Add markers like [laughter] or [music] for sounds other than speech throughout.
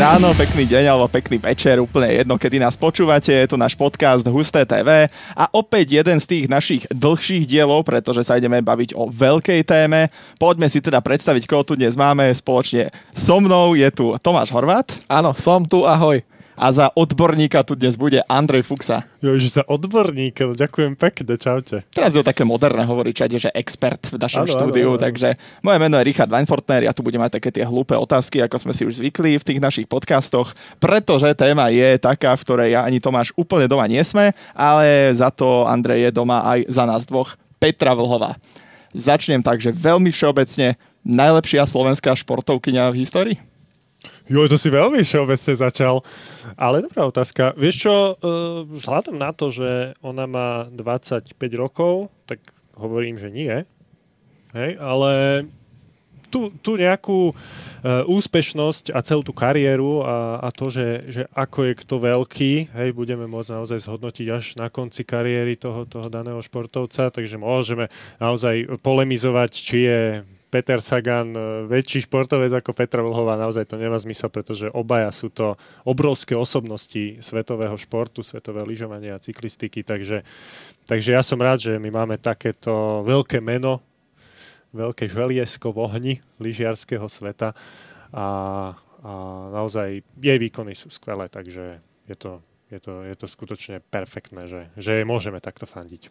ráno, pekný deň alebo pekný večer, úplne jedno, kedy nás počúvate. Je tu náš podcast Husté TV a opäť jeden z tých našich dlhších dielov, pretože sa ideme baviť o veľkej téme. Poďme si teda predstaviť, koho tu dnes máme. Spoločne so mnou je tu Tomáš Horvát. Áno, som tu, ahoj a za odborníka tu dnes bude Andrej Fuxa. Jo, že za odborníka, no ďakujem pekne, čaute. Teraz je to také moderné hovoriť, čade, že expert v našom ano, štúdiu, ano, ano. takže moje meno je Richard Weinfortner, ja tu budem mať také tie hlúpe otázky, ako sme si už zvykli v tých našich podcastoch, pretože téma je taká, v ktorej ja ani Tomáš úplne doma nie sme, ale za to Andrej je doma aj za nás dvoch, Petra Vlhová. Začnem tak, že veľmi všeobecne najlepšia slovenská športovkyňa v histórii? Jo, to si veľmi všeobecne začal. Ale dobrá otázka. Vieš čo, uh, vzhľadom na to, že ona má 25 rokov, tak hovorím, že nie. Hej, ale tú, tú nejakú uh, úspešnosť a celú tú kariéru a, a to, že, že ako je kto veľký, hej, budeme môcť naozaj zhodnotiť až na konci kariéry toho, toho daného športovca, takže môžeme naozaj polemizovať, či je Peter Sagan e, väčší športovec ako Petra Vlhová, naozaj to nemá zmysel, pretože obaja sú to obrovské osobnosti svetového športu, svetového lyžovania a cyklistiky, takže, takže ja som rád, že my máme takéto veľké meno, veľké želiesko v ohni lyžiarského sveta a, a naozaj jej výkony sú skvelé, takže je to, je to, je to skutočne perfektné, že, že môžeme takto fandiť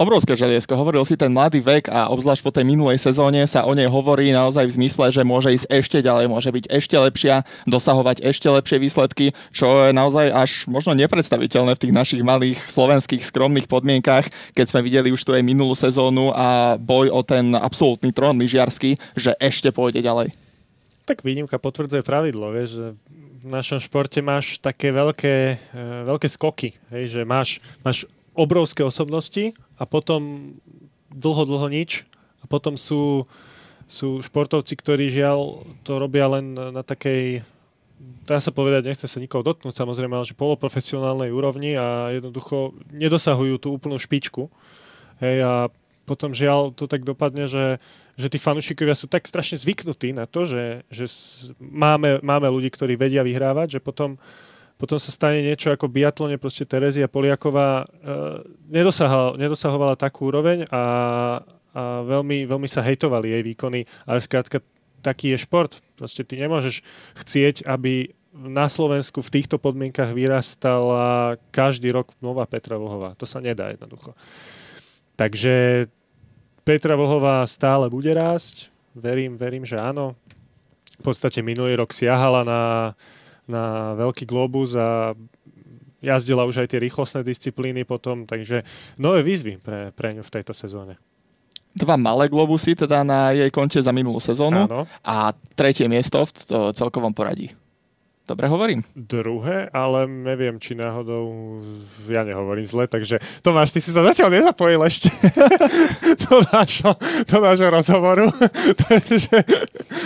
obrovské želiesko. Hovoril si ten mladý vek a obzvlášť po tej minulej sezóne sa o nej hovorí naozaj v zmysle, že môže ísť ešte ďalej, môže byť ešte lepšia, dosahovať ešte lepšie výsledky, čo je naozaj až možno nepredstaviteľné v tých našich malých slovenských skromných podmienkach, keď sme videli už tu aj minulú sezónu a boj o ten absolútny trón lyžiarsky, že ešte pôjde ďalej. Tak výnimka potvrdzuje pravidlo, vieš, že v našom športe máš také veľké, e, veľké skoky, hej, že máš, máš obrovské osobnosti a potom dlho, dlho nič. A potom sú, sú športovci, ktorí žiaľ to robia len na takej dá sa povedať, nechce sa nikoho dotknúť samozrejme, ale že poloprofesionálnej úrovni a jednoducho nedosahujú tú úplnú špičku. Hej, a potom žiaľ to tak dopadne, že, že tí fanúšikovia sú tak strašne zvyknutí na to, že, že máme, máme ľudí, ktorí vedia vyhrávať, že potom potom sa stane niečo ako biatlone, proste Terezia Poliaková e, nedosahovala, takú úroveň a, a veľmi, veľmi sa hejtovali jej výkony, ale skrátka taký je šport. Proste ty nemôžeš chcieť, aby na Slovensku v týchto podmienkach vyrastala každý rok nová Petra Vlhová. To sa nedá jednoducho. Takže Petra Vlhová stále bude rásť. Verím, verím, že áno. V podstate minulý rok siahala na na veľký globus a jazdila už aj tie rýchlostné disciplíny potom, takže nové výzvy pre, pre ňu v tejto sezóne. Dva malé globusy teda na jej konte za minulú sezónu Áno. a tretie miesto v celkovom poradí. Dobre hovorím? Druhé, ale neviem, či náhodou ja nehovorím zle, takže Tomáš, ty si sa zatiaľ nezapojil ešte [laughs] do, nášho, do nášho rozhovoru. [laughs] takže...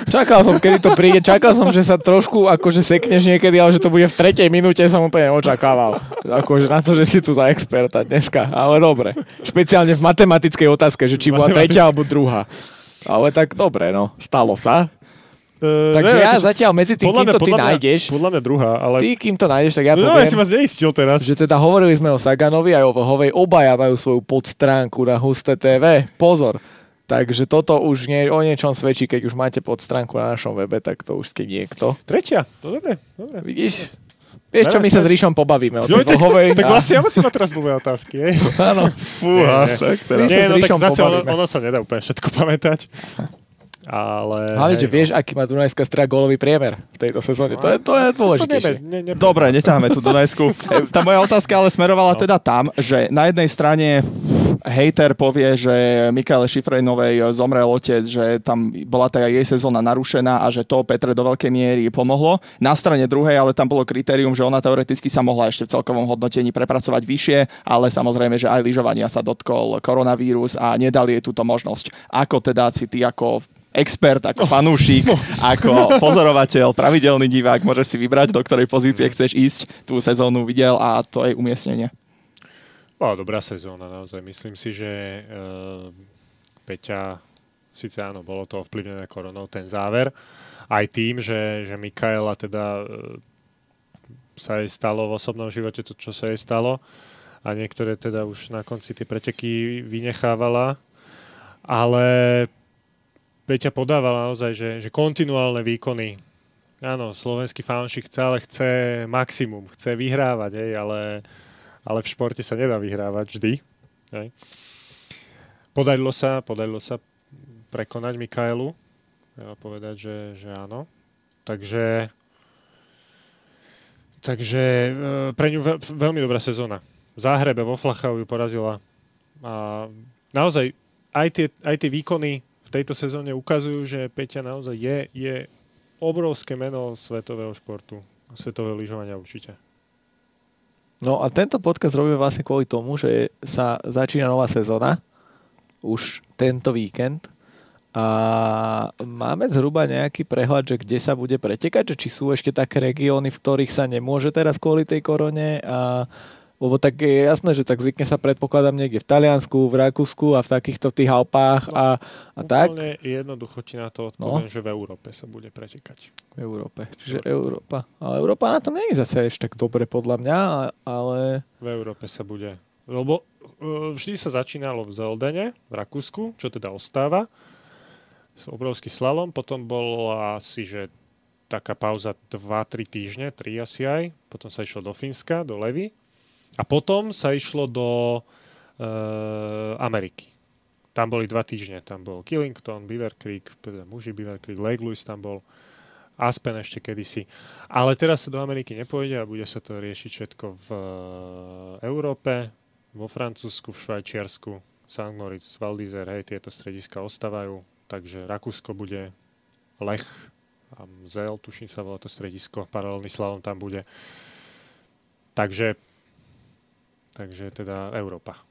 Čakal som, kedy to príde. Čakal som, že sa trošku akože sekneš niekedy, ale že to bude v tretej minúte, som úplne očakával. Akože na to, že si tu za experta dneska. Ale dobre. Špeciálne v matematickej otázke, že či bola tretia alebo druhá. Ale tak dobre, no. Stalo sa. Takže ne, ja akože zatiaľ medzi tým, kým to ty mňa, nájdeš... Podľa mňa druhá, ale... Ty, kým to nájdeš, tak ja no, poviem... ja si ma zneistil teraz. Že teda hovorili sme o Saganovi aj o Vlhovej, obaja majú svoju podstránku na Husté TV. Pozor. Takže toto už nie, o niečom svedčí, keď už máte podstránku na našom webe, tak to už ste niekto. Tretia, to dobre, dobre. Vidíš? Vieš čo, my sa s Ríšom pobavíme o tej Vlhovej. Tak, tak vlastne ja musím mať teraz blbé otázky, hej? Áno. Fúha, tak teraz. Nie, no tak zase ono, ono, sa nedá úplne všetko pamätať. Ale... Hlavne, že vieš, no. aký má Dunajská strela gólový priemer v tejto sezóne. To je, to je dôležitejšie. Ne, ne, Dobre, neťaháme tú Dunajsku. [laughs] Tá moja otázka ale smerovala no. teda tam, že na jednej strane hejter povie, že Mikaele Šifrejnovej zomrel otec, že tam bola tá jej sezóna narušená a že to Petre do veľkej miery pomohlo. Na strane druhej ale tam bolo kritérium, že ona teoreticky sa mohla ešte v celkovom hodnotení prepracovať vyššie, ale samozrejme, že aj lyžovania sa dotkol koronavírus a nedali jej túto možnosť. Ako teda si ty ako expert, ako fanúšik, ako [laughs] pozorovateľ, pravidelný divák, môžeš si vybrať, do ktorej pozície chceš ísť, tú sezónu videl a to je umiestnenie. Bola dobrá sezóna naozaj. Myslím si, že uh, Peťa Sice áno, bolo to ovplyvnené koronou, ten záver. Aj tým, že, že Mikaela teda e, sa jej stalo v osobnom živote to, čo sa jej stalo a niektoré teda už na konci tie preteky vynechávala. Ale Peťa podávala naozaj, že, že kontinuálne výkony. Áno, slovenský fanšik ale chce maximum, chce vyhrávať, hej, ale, ale v športe sa nedá vyhrávať vždy. Hej. Podarilo sa, podarilo sa prekonať Mikaelu. Treba povedať, že, že áno. Takže, takže e, pre ňu veľ, veľmi dobrá sezóna. V Záhrebe vo Flachau ju porazila. A naozaj aj tie, aj tie výkony tejto sezóne ukazujú, že Peťa naozaj je, je obrovské meno svetového športu. Svetového lyžovania určite. No a tento podcast robíme vlastne kvôli tomu, že sa začína nová sezóna. Už tento víkend a máme zhruba nejaký prehľad, že kde sa bude pretekať, že či sú ešte také regióny, v ktorých sa nemôže teraz kvôli tej korone a lebo tak je jasné, že tak zvykne sa predpokladám niekde v Taliansku, v Rakúsku a v takýchto tých Alpách No, a, a tak. Úplne jednoducho ti na to odpoviem, no. že v Európe sa bude pretekať. V Európe. Čiže Európa. Ale Európa na tom nie je zase ešte tak dobre podľa mňa, ale... V Európe sa bude. Lebo uh, vždy sa začínalo v Zeldene, v Rakúsku, čo teda ostáva. Obrovský slalom, potom bolo asi, že taká pauza 2-3 týždne, 3 asi aj. Potom sa išlo do Fínska, do Levy. A potom sa išlo do uh, Ameriky. Tam boli dva týždne. Tam bol Killington, Beaver Creek, teda muži Beaver Creek, Lake Louise tam bol. Aspen ešte kedysi. Ale teraz sa do Ameriky nepôjde a bude sa to riešiť všetko v uh, Európe, vo Francúzsku, v Švajčiarsku, St. Moritz, Val d'Isère, hej, tieto strediska ostávajú. Takže Rakúsko bude Lech a Zel, tuším sa volá to stredisko, paralelný slalom tam bude. Takže Takže teda Európa.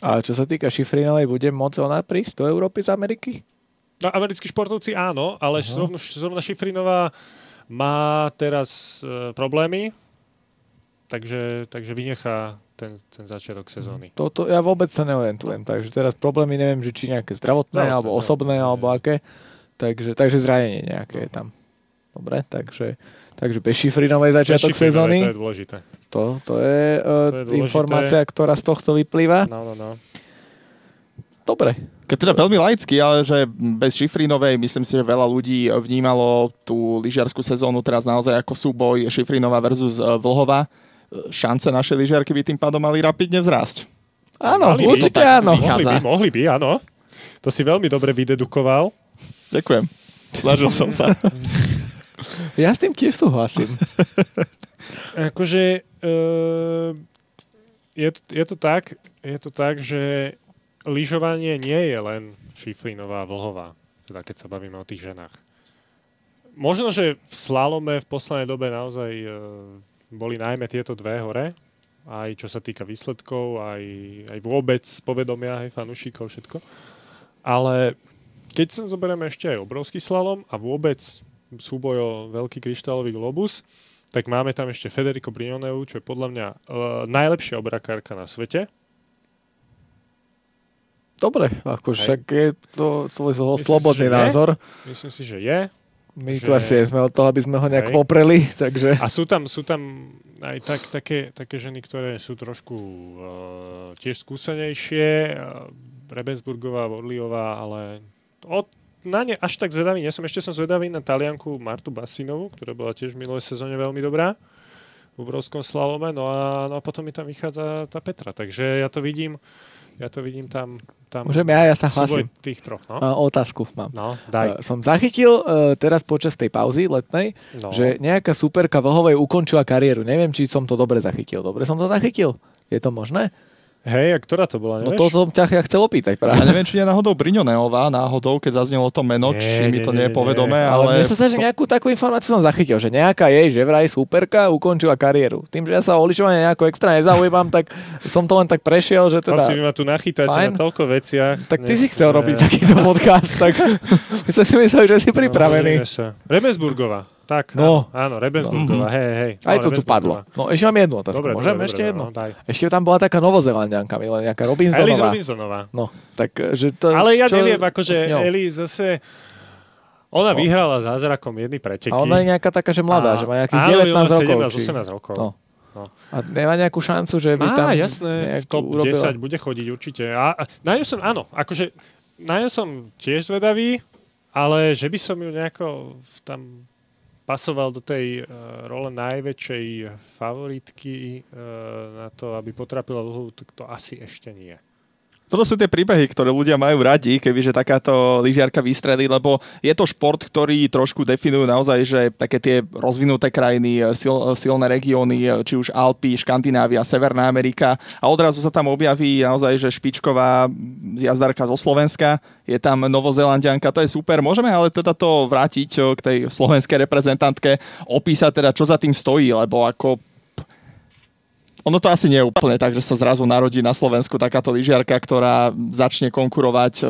A čo sa týka Šifrinovej, bude môcť ona prísť do Európy z Ameriky? No, americkí športovci áno, ale zrovna, zrovna Šifrinová má teraz e, problémy, takže, takže vynechá ten, ten začiatok sezóny. Toto ja vôbec sa neorientujem, takže teraz problémy neviem, že či nejaké zdravotné, Zdravotné, alebo ne, osobné, ne. alebo aké. Takže, takže zranenie nejaké je tam. Dobre, takže, takže bez Šifrinovej začiatok Bez sezóny. To je dôležité. To, to je, uh, To je dôležité. informácia, ktorá z tohto vyplýva. No, no, no. Dobre. Keď teda veľmi laicky, ale že bez Šifrinovej myslím si, že veľa ľudí vnímalo tú lyžiarskú sezónu teraz naozaj ako súboj Šifrinová versus e, Vlhová. E, Šance našej lyžiarky by tým pádom mali rapidne vzrásť. Áno, Mali by, určite tak áno. Mohli by, mohli by, áno. To si veľmi dobre vydedukoval. Ďakujem. Snažil som sa. [laughs] Ja s tým tiež súhlasím. [laughs] Akože uh, je, je, to tak, je to tak, že lyžovanie nie je len šifrinová vlhová, teda keď sa bavíme o tých ženách. Možno, že v slalome v poslednej dobe naozaj uh, boli najmä tieto dve hore, aj čo sa týka výsledkov, aj, aj vôbec povedomia, aj fanúšikov, všetko. Ale keď sa zoberieme ešte aj obrovský slalom a vôbec súboj o veľký kryštálový globus, tak máme tam ešte Federico Brignoneu, čo je podľa mňa uh, najlepšia obrakárka na svete. Dobre, ako však je to svoj Myslím si, slobodný že je. názor. Myslím si, že je. My že- tu asi sme od toho, aby sme ho nejak Hej. popreli, takže... A sú tam, sú tam aj tak, také, také ženy, ktoré sú trošku uh, tiež skúsenejšie. Uh, Rebensburgová, Vorliová, ale od, na ne až tak zvedavý nie som. Ešte som zvedavý na Talianku Martu Basinovu, ktorá bola tiež v minulej sezóne veľmi dobrá v obrovskom slalome. No a, no a potom mi tam vychádza tá Petra. Takže ja to vidím, ja to vidím tam, tam Môžem ja, ja sa hlasím. tých troch. No, otázku mám. no daj. Uh, Som zachytil uh, teraz počas tej pauzy letnej, No. že nejaká superka Vlhovej ukončila kariéru. Neviem, či som to dobre zachytil. Dobre som to zachytil? Je to možné? Hej, a ktorá to bola, No nevieš? to som ťa ja chcel opýtať Ja práve. neviem, či je náhodou Briňoneová, náhodou, keď zaznelo to meno, Nie, či mi nie, to nie, nie je nie. povedomé, Ale ale... mne sa zdá, že nejakú takú informáciu som zachytil, že nejaká jej, že vraj superka ukončila kariéru. Tým, že ja sa o lyžovanie nejako extra nezaujímam, tak som to len tak prešiel, že teda... Chlapci, vy ma tu nachytáte Fajn. na toľko veciach. Tak ty dnes, si chcel že- robiť takýto podcast, tak [laughs] my sme si mysleli, že si pripravený. No. Remesburgová. Tak, No. áno, áno Rebensburgová, hej, hej. Aj no, to tu padlo. No ešte mám jednu otázku. Dobre, Môžem dobre, ešte dobre, jednu? No, daj. Ešte tam bola taká novozelandianka, Mila, nejaká Robinsonová. Robinsonová. No, tak že to... Ale ja čo neviem, akože? Eli zase... Ona No. vyhrala zázrakom jedny preteky. A ona je nejaká taká, že mladá, že má nejakých áno, 19 má rokov. 17, či- 18 rokov. No. No. A nemá nejakú šancu, že by Má, tam jasné, v top urobila... 10 bude chodiť určite. A, a na ňu som, áno, akože na ňu som tiež zvedavý, ale že by som ju nejako tam pasoval do tej uh, role najväčšej favoritky uh, na to, aby potrapila dlhu, to asi ešte nie. Toto sú tie príbehy, ktoré ľudia majú radi, kebyže takáto lyžiarka vystrelí, lebo je to šport, ktorý trošku definujú naozaj, že také tie rozvinuté krajiny, sil, silné regióny, či už Alpy, Škandinávia, Severná Amerika a odrazu sa tam objaví naozaj, že špičková jazdarka zo Slovenska, je tam Novozelandianka, to je super. Môžeme ale teda to vrátiť k tej slovenskej reprezentantke, opísať teda, čo za tým stojí, lebo ako ono to asi nie je úplne tak, že sa zrazu narodí na Slovensku takáto lyžiarka, ktorá začne konkurovať o,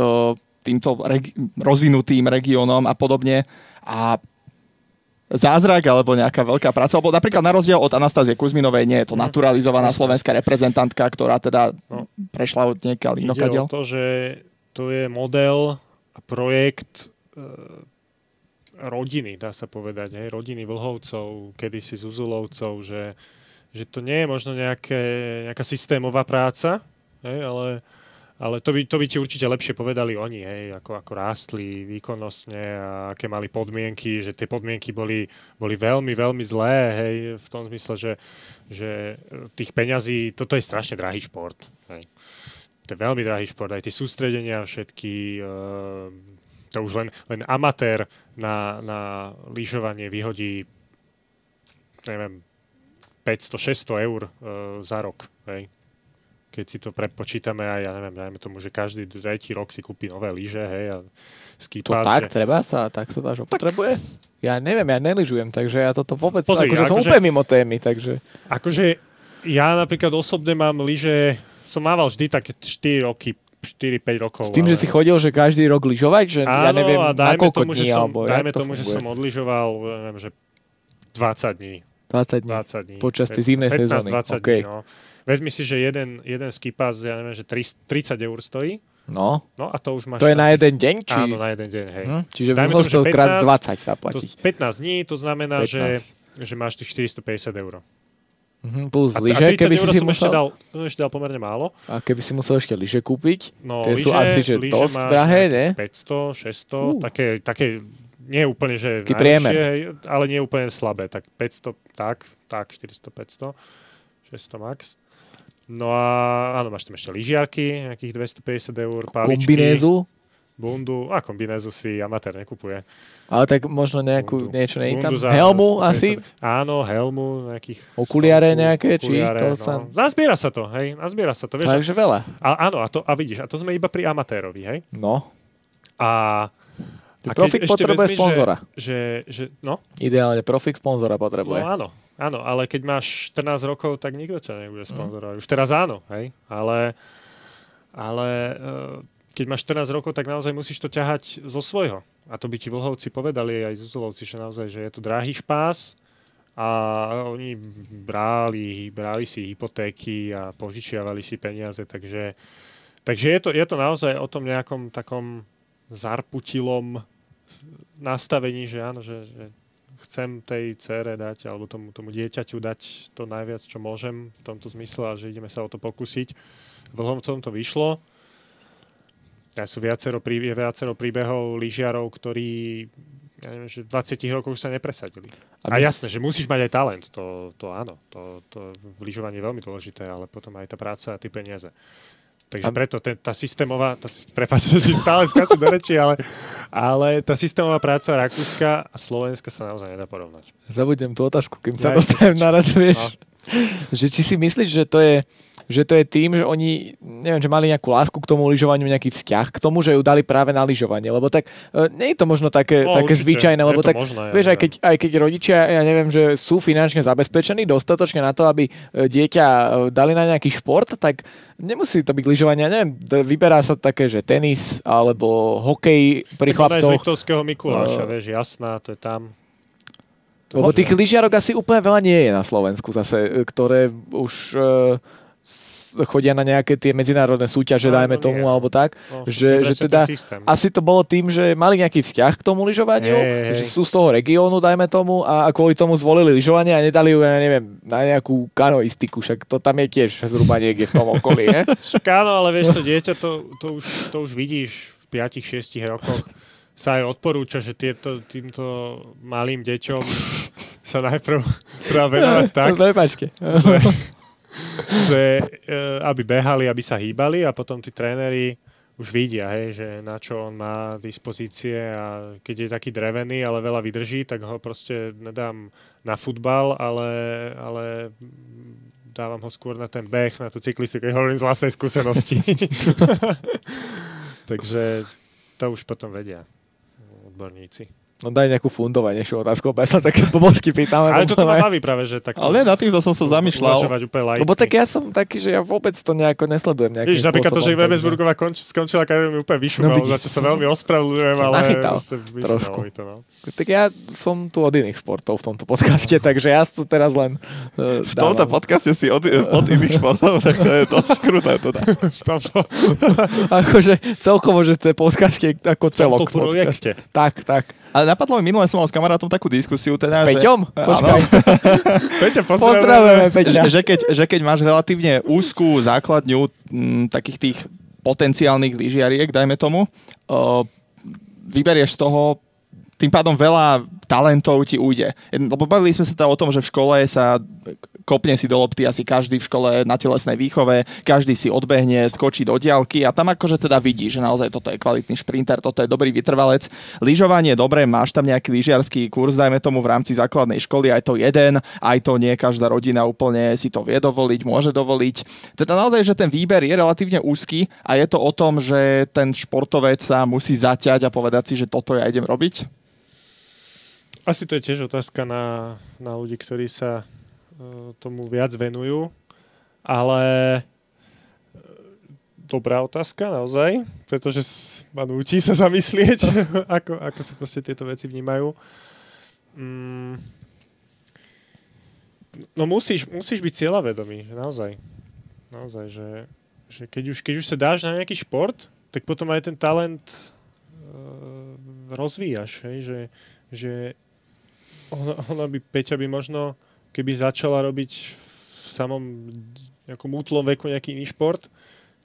týmto regi- rozvinutým regiónom a podobne. A zázrak alebo nejaká veľká práca, lebo napríklad na rozdiel od Anastázie Kuzminovej nie je to naturalizovaná slovenská reprezentantka, ktorá teda No. prešla od niekiaľ Ide inokadiaľ. o to, že to je model a projekt e, rodiny, dá sa povedať, hej, rodiny Vlhovcov, kedysi Zuzulovcov, že, že to nie je možno nejaké, nejaká systémová práca, hej, ale, ale to, by, to by ti určite lepšie povedali oni, hej, ako, ako rástli výkonnostne a aké mali podmienky, že tie podmienky boli, boli veľmi, veľmi zlé, hej, v tom zmysle, že, že tých peňazí, toto je strašne drahý šport, hej. To je veľmi drahý šport, aj tie sústredenia všetky, uh, to už len, len amatér na, na lyžovanie vyhodí neviem, 500-600 eur uh, za rok. Hej. Keď si to prepočítame aj, ja neviem, dajme tomu, že každý tretí rok si kúpi nové lyže, hej, a ski To tak treba sa, tak sa dáš opotrebuje? Ja neviem, ja nelyžujem, takže ja toto vôbec, Pozri, akože, som akože- úplne mimo témy, takže... Akože ja napríklad osobne mám lyže, som mával vždy také 4 roky, 4-5 rokov. S tým, že si chodil, že každý rok lyžovať, že Áno, ja neviem, a na dajme koľko tomu, že dní, som, alebo dajme to tomu, že funguje? som odlyžoval, neviem, že 20 dní. 20 dní. 20 dní. Počas tej zimnej sezóny, 15-20 OK. dní, no. Vezmi si, že jeden, jeden skipas, ja neviem, že 30 30 eur stojí, No, no a to už máš... to je na jeden deň, či... Áno, na jeden deň, hej. Hm? Čiže Dajme musel tomu, že krát 15, 20 sa z 15 dní, to znamená, 15. že, že máš tých 450 eur. Mhm, plus A, lyže, a 30 keby si eur si som ešte musel... dal, ešte dal pomerne málo. A keby si musel ešte lyže kúpiť, No, Tie sú lyže- asi, že lyže dosť drahé, ne? 500, 600, Fú. také, také nie úplne, že Taký priemer. ale nie úplne slabé. Tak 500, tak, tak, 400, 500, 600 max. No a áno, máš tam ešte lyžiarky, nejakých 250 eur, paličky, kombinézu, bundu, a kombinézu si amatér nekupuje. ale tak možno nejakú, Bundu. niečo nie je tam. Helmu 150. asi? Áno, helmu, nejakých... Okuliare stovku, nejaké, či to no. sa- Nazbiera sa to, hej, nazbiera sa to, vieš. Takže veľa. A, áno, a, to, a vidíš, a to sme iba pri amatérovi, hej. No, A, a Profik potrebuje sponzora. Že, že, no, ideálne Profik sponzora no potrebuje. áno, áno, ale keď máš 14 rokov, tak nikto ťa Mm. nebude sponzorovať. Už teraz áno, hej, ale, ale eh, keď máš 14 rokov, tak naozaj musíš to ťahať zo svojho. A to by ti vlhovci povedali aj Zuzulovci, že naozaj, že je to drahý špás a oni brali, brali si hypotéky a požičiavali si peniaze, takže, takže je, to, je to naozaj o tom nejakom takom zarputilom nastavení, že áno, že, že chcem tej cére dať, alebo tomu, tomu dieťaťu dať to najviac, čo môžem v tomto zmysle a že ideme sa o to pokúsiť. Vlhovcom to vyšlo. Ja sú viacero, je viacero príbehov lyžiarov, ktorí ja neviem, že v 20 rokoch sa nepresadili. A, Aby jasné, že musíš mať aj talent, to, to áno, to, to v lyžovaní je veľmi dôležité, ale potom aj tá práca a tie peniaze. Takže A- preto ten, tá systémová, tá, prepáč, [laughs] že si stále skáču do reči, ale, ale tá systémová práca Rakúska a Slovenska sa naozaj nedá porovnať. Zabudnem tú otázku, kým sa Daj, dostanem na rad, vieš. No. Že či si myslíš, že to je že to je tým, že oni, neviem, že mali nejakú lásku k tomu lyžovaniu, nejaký vzťah k tomu, že ju dali práve na lyžovanie, lebo tak e, nie je to možno také, No, také určite, zvyčajné, lebo tak, možné, ja vieš, aj keď, aj keď rodičia, ja neviem, že sú finančne zabezpečení dostatočne na to, aby e, dieťa e, dali na nejaký šport, tak nemusí to byť lyžovanie, ja neviem, vyberá sa také, že tenis alebo hokej pri Tak je z chlapcoch. Liptovského Mikuláša, No. vieš, jasná, to je tam. Lebo tých lyžiarok asi úplne veľa nie je na Slovensku zase, e, ktoré už uh, chodia na nejaké tie medzinárodné súťaže, No, dajme no tomu, nie. alebo tak. No, že, že teda asi to bolo tým, že mali nejaký vzťah k tomu lyžovaniu, hej. že sú z toho regiónu, dajme tomu, a kvôli tomu zvolili lyžovanie a nedali ju, ja neviem, na nejakú kanoistiku, však to tam je tiež zhruba niekde v tom okolí, ne? [laughs] Áno, ale vieš, to dieťa, to, to, už, to už vidíš v 5-6 rokoch. Sa aj odporúča, že tieto, týmto malým deťom sa najprv treba venovať tak, [laughs] že, [laughs] že e, aby behali, aby sa hýbali a potom tí tréneri už vidia, hej, že na čo on má dispozície a keď je taký drevený, ale veľa vydrží, tak ho proste nedám na futbal, ale, ale dávam ho skôr na ten beh, na tú cyklistiku, keď hovorím z vlastnej skúsenosti. [laughs] [laughs] Takže to už potom vedia odborníci. No daj nejakú fundovanejšiu otázku, opäť sa také blbosti pýtam. Ale lebo toto ma baví práve, že tak Ale nad týmto som sa zamýšľal. Lebo tak ja som taký, že ja vôbec to nejako nesledujem nejakým Vidíš, napríklad to, že konč, skončila kariéru, mi úplne No vyšumalo, vidíš, za čo sa veľmi ospravedlňujem, ale nachytal trošku. to, no. Tak ja som tu od iných športov v tomto podcaste, takže ja tu teraz len uh, V tomto podcaste si od, od iných športov, tak to je dosť kruté teda. [laughs] V tomto, [laughs] Akože celkovo, že to je podcast ako v celok. tomto projekte. Tak, tak. Ale napadlo mi, minule som mal s kamarátom takú diskusiu, teda, S že, Peťom? Počkaj. [laughs] Peťo, Pozdravujeme. Peťa. že, že, keď, že keď máš relatívne úzkú základňu m, takých tých potenciálnych lyžiariek, dajme tomu, o, vyberieš z toho tým pádom veľa talentov ti ujde. Lebo bavili sme sa teda o tom, že v škole sa kopne si do lopty asi každý v škole na telesnej výchove, každý si odbehne, skočí do diálky a tam akože teda vidí, že naozaj toto je kvalitný šprinter, toto je dobrý vytrvalec. Lyžovanie, dobre, máš tam nejaký lyžiarsky kurz, dajme tomu v rámci základnej školy, aj to jeden, aj to nie každá rodina úplne si to vie dovoliť, môže dovoliť. Teda naozaj, že ten výber je relatívne úzky a je to o tom, že ten športovec sa musí zaťať a povedať si, že toto ja idem robiť. Asi to je tiež otázka na, na ľudí, ktorí sa e, tomu viac venujú, ale e, dobrá otázka naozaj, pretože ma núti sa zamyslieť, [laughs] ako, ako sa proste tieto veci vnímajú. Mm, no musíš, musíš byť cieľavedomý, naozaj. Naozaj, že, že keď, už, keď už sa dáš na nejaký šport, tak potom aj ten talent e, rozvíjaš, hej, že, že ona, ona by, Peťa by možno, keby začala robiť v samom nejakom útlom veku nejaký iný šport,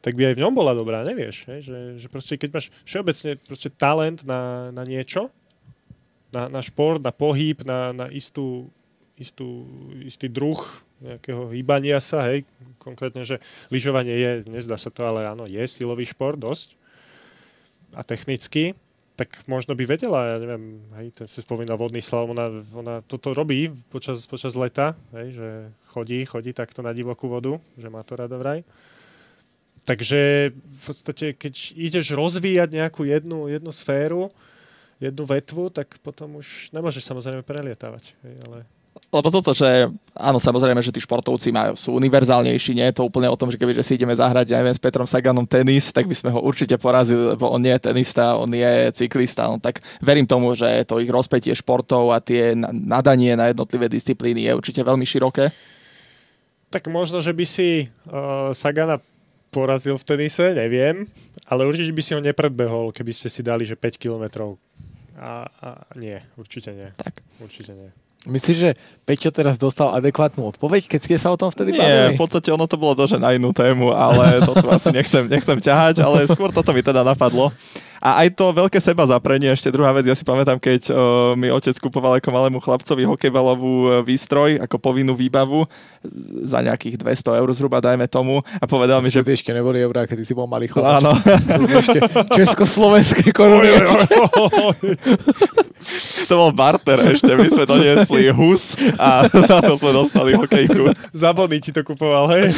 tak by aj v ňom bola dobrá, nevieš. Hej? Že, že proste keď máš všeobecne proste talent na, na niečo, na, na šport, na pohyb, na, na istú, istú, istý druh nejakého hýbania sa, hej, konkrétne, že lyžovanie je, nezdá sa to, ale áno, je silový šport dosť a technicky, tak možno by vedela, ja neviem, hej, ten si spomínal vodný slalom, ona, ona toto robí počas, počas leta, hej, že chodí, chodí takto na divokú vodu, že má to rada vraj. Takže v podstate, keď ideš rozvíjať nejakú jednu, jednu sféru, jednu vetvu, tak potom už nemôžeš samozrejme prelietávať. Hej, ale Lebo toto, že áno, samozrejme, že tí športovci majú, sú univerzálnejší, nie je to úplne o tom, že keby že si ideme zahrať, ja neviem, s Petrom Saganom tenis, tak by sme ho určite porazili, lebo on nie je tenista, on je cyklista, no tak verím tomu, že to ich rozpätie športov a tie na- nadanie na jednotlivé disciplíny je určite veľmi široké. Tak možno, že by si uh, Sagana porazil v tenise, neviem, ale určite by si ho nepredbehol, keby ste si dali, že 5 kilometrov. A, a nie, určite nie. Tak. Určite nie. Myslíš, že Peťo teraz dostal adekvátnu odpoveď, keď ste sa o tom vtedy Nie, bavili? v podstate ono to bolo dože na inú tému, ale toto asi nechcem, nechcem ťahať, ale skôr toto mi teda napadlo. A aj to veľké seba zaprenie, ešte druhá vec, ja si pamätám, keď uh, mi otec kupoval ako malému chlapcovi hokejbalovú uh, výstroj, ako povinnú výbavu, e, za nejakých 200 eur zhruba, dajme tomu, a povedal mi, že Že ešte neboli eurá, keď si bol malý chlapec. áno, Ešte československé koruny. [laughs] to bol barter ešte, my sme doniesli hus a [laughs] za to sme dostali hokejku. Zabony ti to kupoval, hej? [laughs]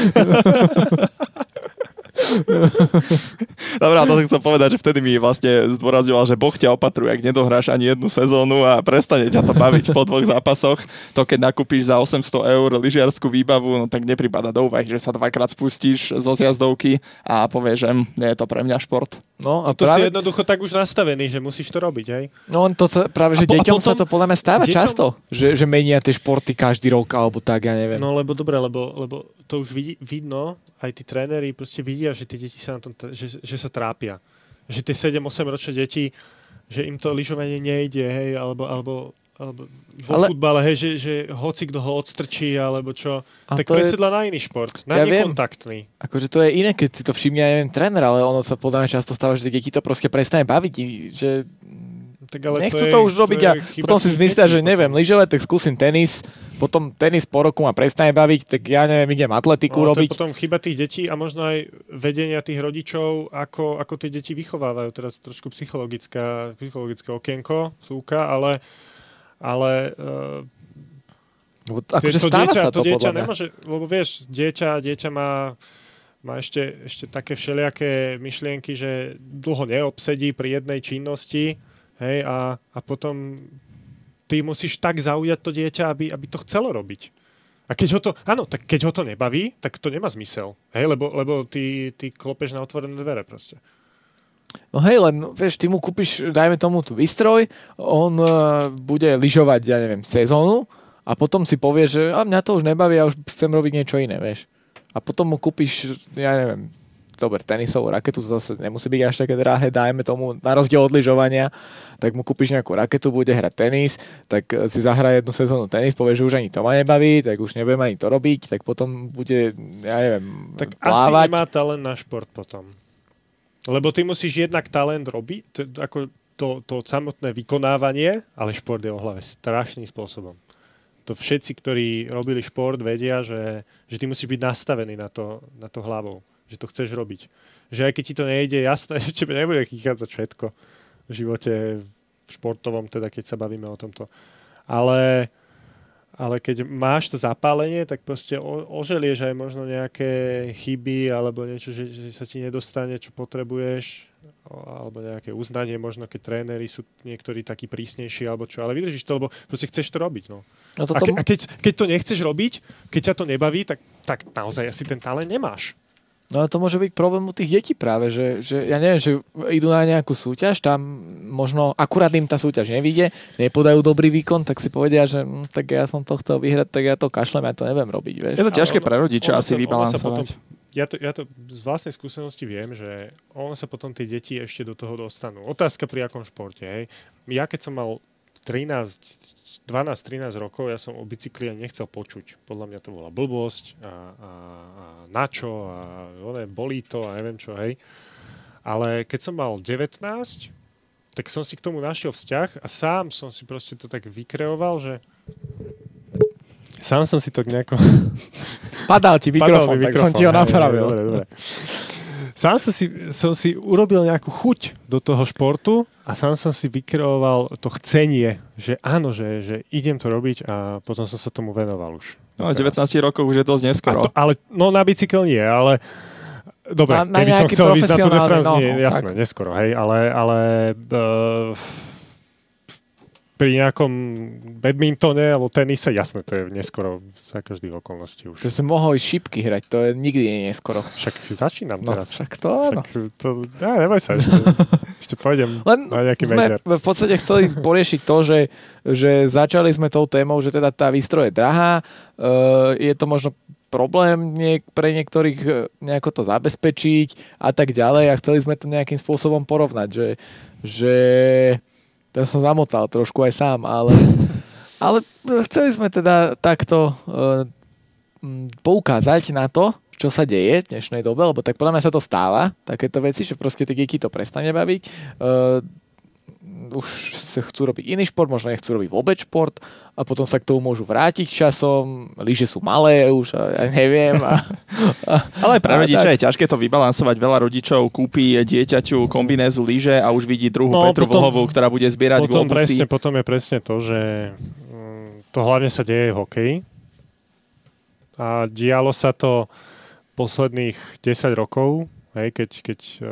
[laughs] Dobre, to chcem povedať, že vtedy mi vlastne zdôrazňoval, že Boh ťa opatruje, ak nedohráš ani jednu sezónu a prestane ťa to baviť po dvoch zápasoch. To keď nakúpiš za 800 eur lyžiarskú výbavu, no tak nepripada do úvahy, že sa dvakrát spustíš zo zjazdovky a povieš, že hm, nie je to pre mňa šport. No a to práve... si jednoducho tak už nastavený, že musíš to robiť, hej? No to sa, práve, že po, deťom potom, sa to podľa mňa stáva deťom... často, že, že menia tie športy každý rok alebo tak, ja neviem. No lebo dobre, lebo, lebo to už vidí, vidno, aj tí tréneri proste vidia, že tie deti sa na tom, že, že sa trápia. Že tie 7-8 ročné deti, že im to lyžovanie nejde, hej, alebo, alebo alebo vo ale... futbale, hej, že, že hoci kto ho odstrčí, alebo čo, a tak presedla je... na iný šport, na ja nekontaktný. Viem. Akože to je iné, keď si to všimne, ja neviem, tréner, ale ono sa podľa mňa často stáva, že deti to proste prestane baviť, že tak ale Nechcú to, to je, už robiť a potom si zmyslia, že neviem, lyžovať, tak skúsim tenis, potom tenis po roku ma prestane baviť, tak ja neviem, idem atletiku no, robiť. To je potom chyba tých detí a možno aj vedenia tých rodičov, ako, ako tie deti vychovávajú. Teraz trošku psychologická, psychologické okienko, súka, ale ale uh, akože to dieťa, sa to, to dieťa nemôže, lebo vieš, dieťa, dieťa má, má ešte, ešte také všelijaké myšlienky, že dlho neobsedí pri jednej činnosti, hej, a, a potom ty musíš tak zaujať to dieťa, aby, aby to chcelo robiť. A keď ho to, áno, tak keď ho to nebaví, tak to nemá zmysel. Hej, lebo, lebo ty, ty klopeš na otvorené dvere proste. No hej, len vieš, ty mu kúpiš, dajme tomu tu výstroj, on uh, bude lyžovať, ja neviem, sezónu a potom si povie, že a mňa to už nebaví, ja už chcem robiť niečo iné, vieš. A potom mu kúpiš, ja neviem, dober, tenisovú raketu, zase nemusí byť až také drahé, dajme tomu, na rozdiel od lyžovania, tak mu kúpiš nejakú raketu, bude hrať tenis, tak eh, si zahraje jednu sezónu tenis, povie, že už ani to ma nebaví, tak už nebudem ani to robiť, tak potom bude, ja neviem, Tak plávať. asi nemá talent na šport potom. Lebo ty musíš jednak talent robiť, to, ako to, to samotné vykonávanie, ale šport je o hlave strašným spôsobom. To všetci, ktorí robili šport, vedia, že, že ty musíš byť nastavený na to, na to hlavou, že to chceš robiť. Že aj keď ti to nejde, jasné, [laughs] že tebe nebude za všetko v živote v športovom, teda keď sa bavíme o tomto. Ale ale keď máš to zapálenie, tak proste oželieš aj možno nejaké chyby alebo niečo, že, že sa ti nedostane, čo potrebuješ alebo nejaké uznanie, možno keď tréneri sú niektorí takí prísnejší alebo čo, ale vydržíš to, lebo proste chceš to robiť. No. No to a, ke, a keď, keď to nechceš robiť, keď ťa to nebaví, tak, tak naozaj asi ten talent nemáš. No ale to môže byť problém u tých detí práve, že, že ja neviem, že idú na nejakú súťaž, tam možno akurát im tá súťaž nevíde, nepodajú dobrý výkon, tak si povedia, že hm, tak ja som to chcel vyhrať, tak ja to kašlem, ja to neviem robiť. Vieš. Je to ťažké pre rodiča asi vybalansovať. Ja to, ja to z vlastnej skúsenosti viem, že on sa potom tie deti ešte do toho dostanú. Otázka pri akom športe. Hej. Ja keď som mal 13, 12-13 rokov ja som o bicykli ani nechcel počuť. Podľa mňa to bola blbosť a, a, a na čo a one, bolí to a neviem čo, hej. Ale keď som mal 19, tak som si k tomu našiel vzťah a sám som si proste to tak vykreoval, že sám som si to nejako... [laughs] Padal ti mikrofón, Padal tak som ti ho napravil. Dobre, dobre [laughs] sám som si, som si urobil nejakú chuť do toho športu a sám som si vykreoval to chcenie, že áno, že, že idem to robiť a potom som sa tomu venoval už. No, 19 rokov už je dosť neskoro. To, ale, no na bicykel nie, ale Dobre, na, na keby som chcel ísť na Tour de France, no, nie, jasné, tak. neskoro, hej, ale, ale uh, pri nejakom badmintone alebo tenise, jasné, to je neskoro za každých okolností už. To som mohol ísť šipky hrať, to je nikdy nie neskoro. Však začínam no, teraz. Však to áno. Však to, ja, neboj sa, ešte, [laughs] ešte pôjdem Len na nejaký sme major. v podstate chceli [laughs] poriešiť to, že, že začali sme tou témou, že teda tá výstroj je drahá, uh, je to možno problém niek- pre niektorých e, nejako to zabezpečiť a tak ďalej a chceli sme to nejakým spôsobom porovnať, že, že to som zamotal trošku aj sám, ale, [laughs] ale chceli sme teda takto uh, poukázať na to, čo sa deje v dnešnej dobe, lebo tak podľa mňa sa to stáva, takéto veci, že proste tie deti to prestane baviť. Uh, už sa chcú robiť iný šport, možno nechcú robiť vôbec šport a potom sa k tomu môžu vrátiť časom. Lyže sú malé už a ja neviem. A, a, Ale pre rodiča je ťažké to vybalansovať. Veľa rodičov kúpi dieťaťu kombinézu lyže a už vidí druhú no, Petru potom, Vlhovú, ktorá bude zbierať potom globusy. Presne, potom je presne to, že mm, to hlavne sa deje v hokeji. A dialo sa to posledných 10 rokov Hej, keď keď uh,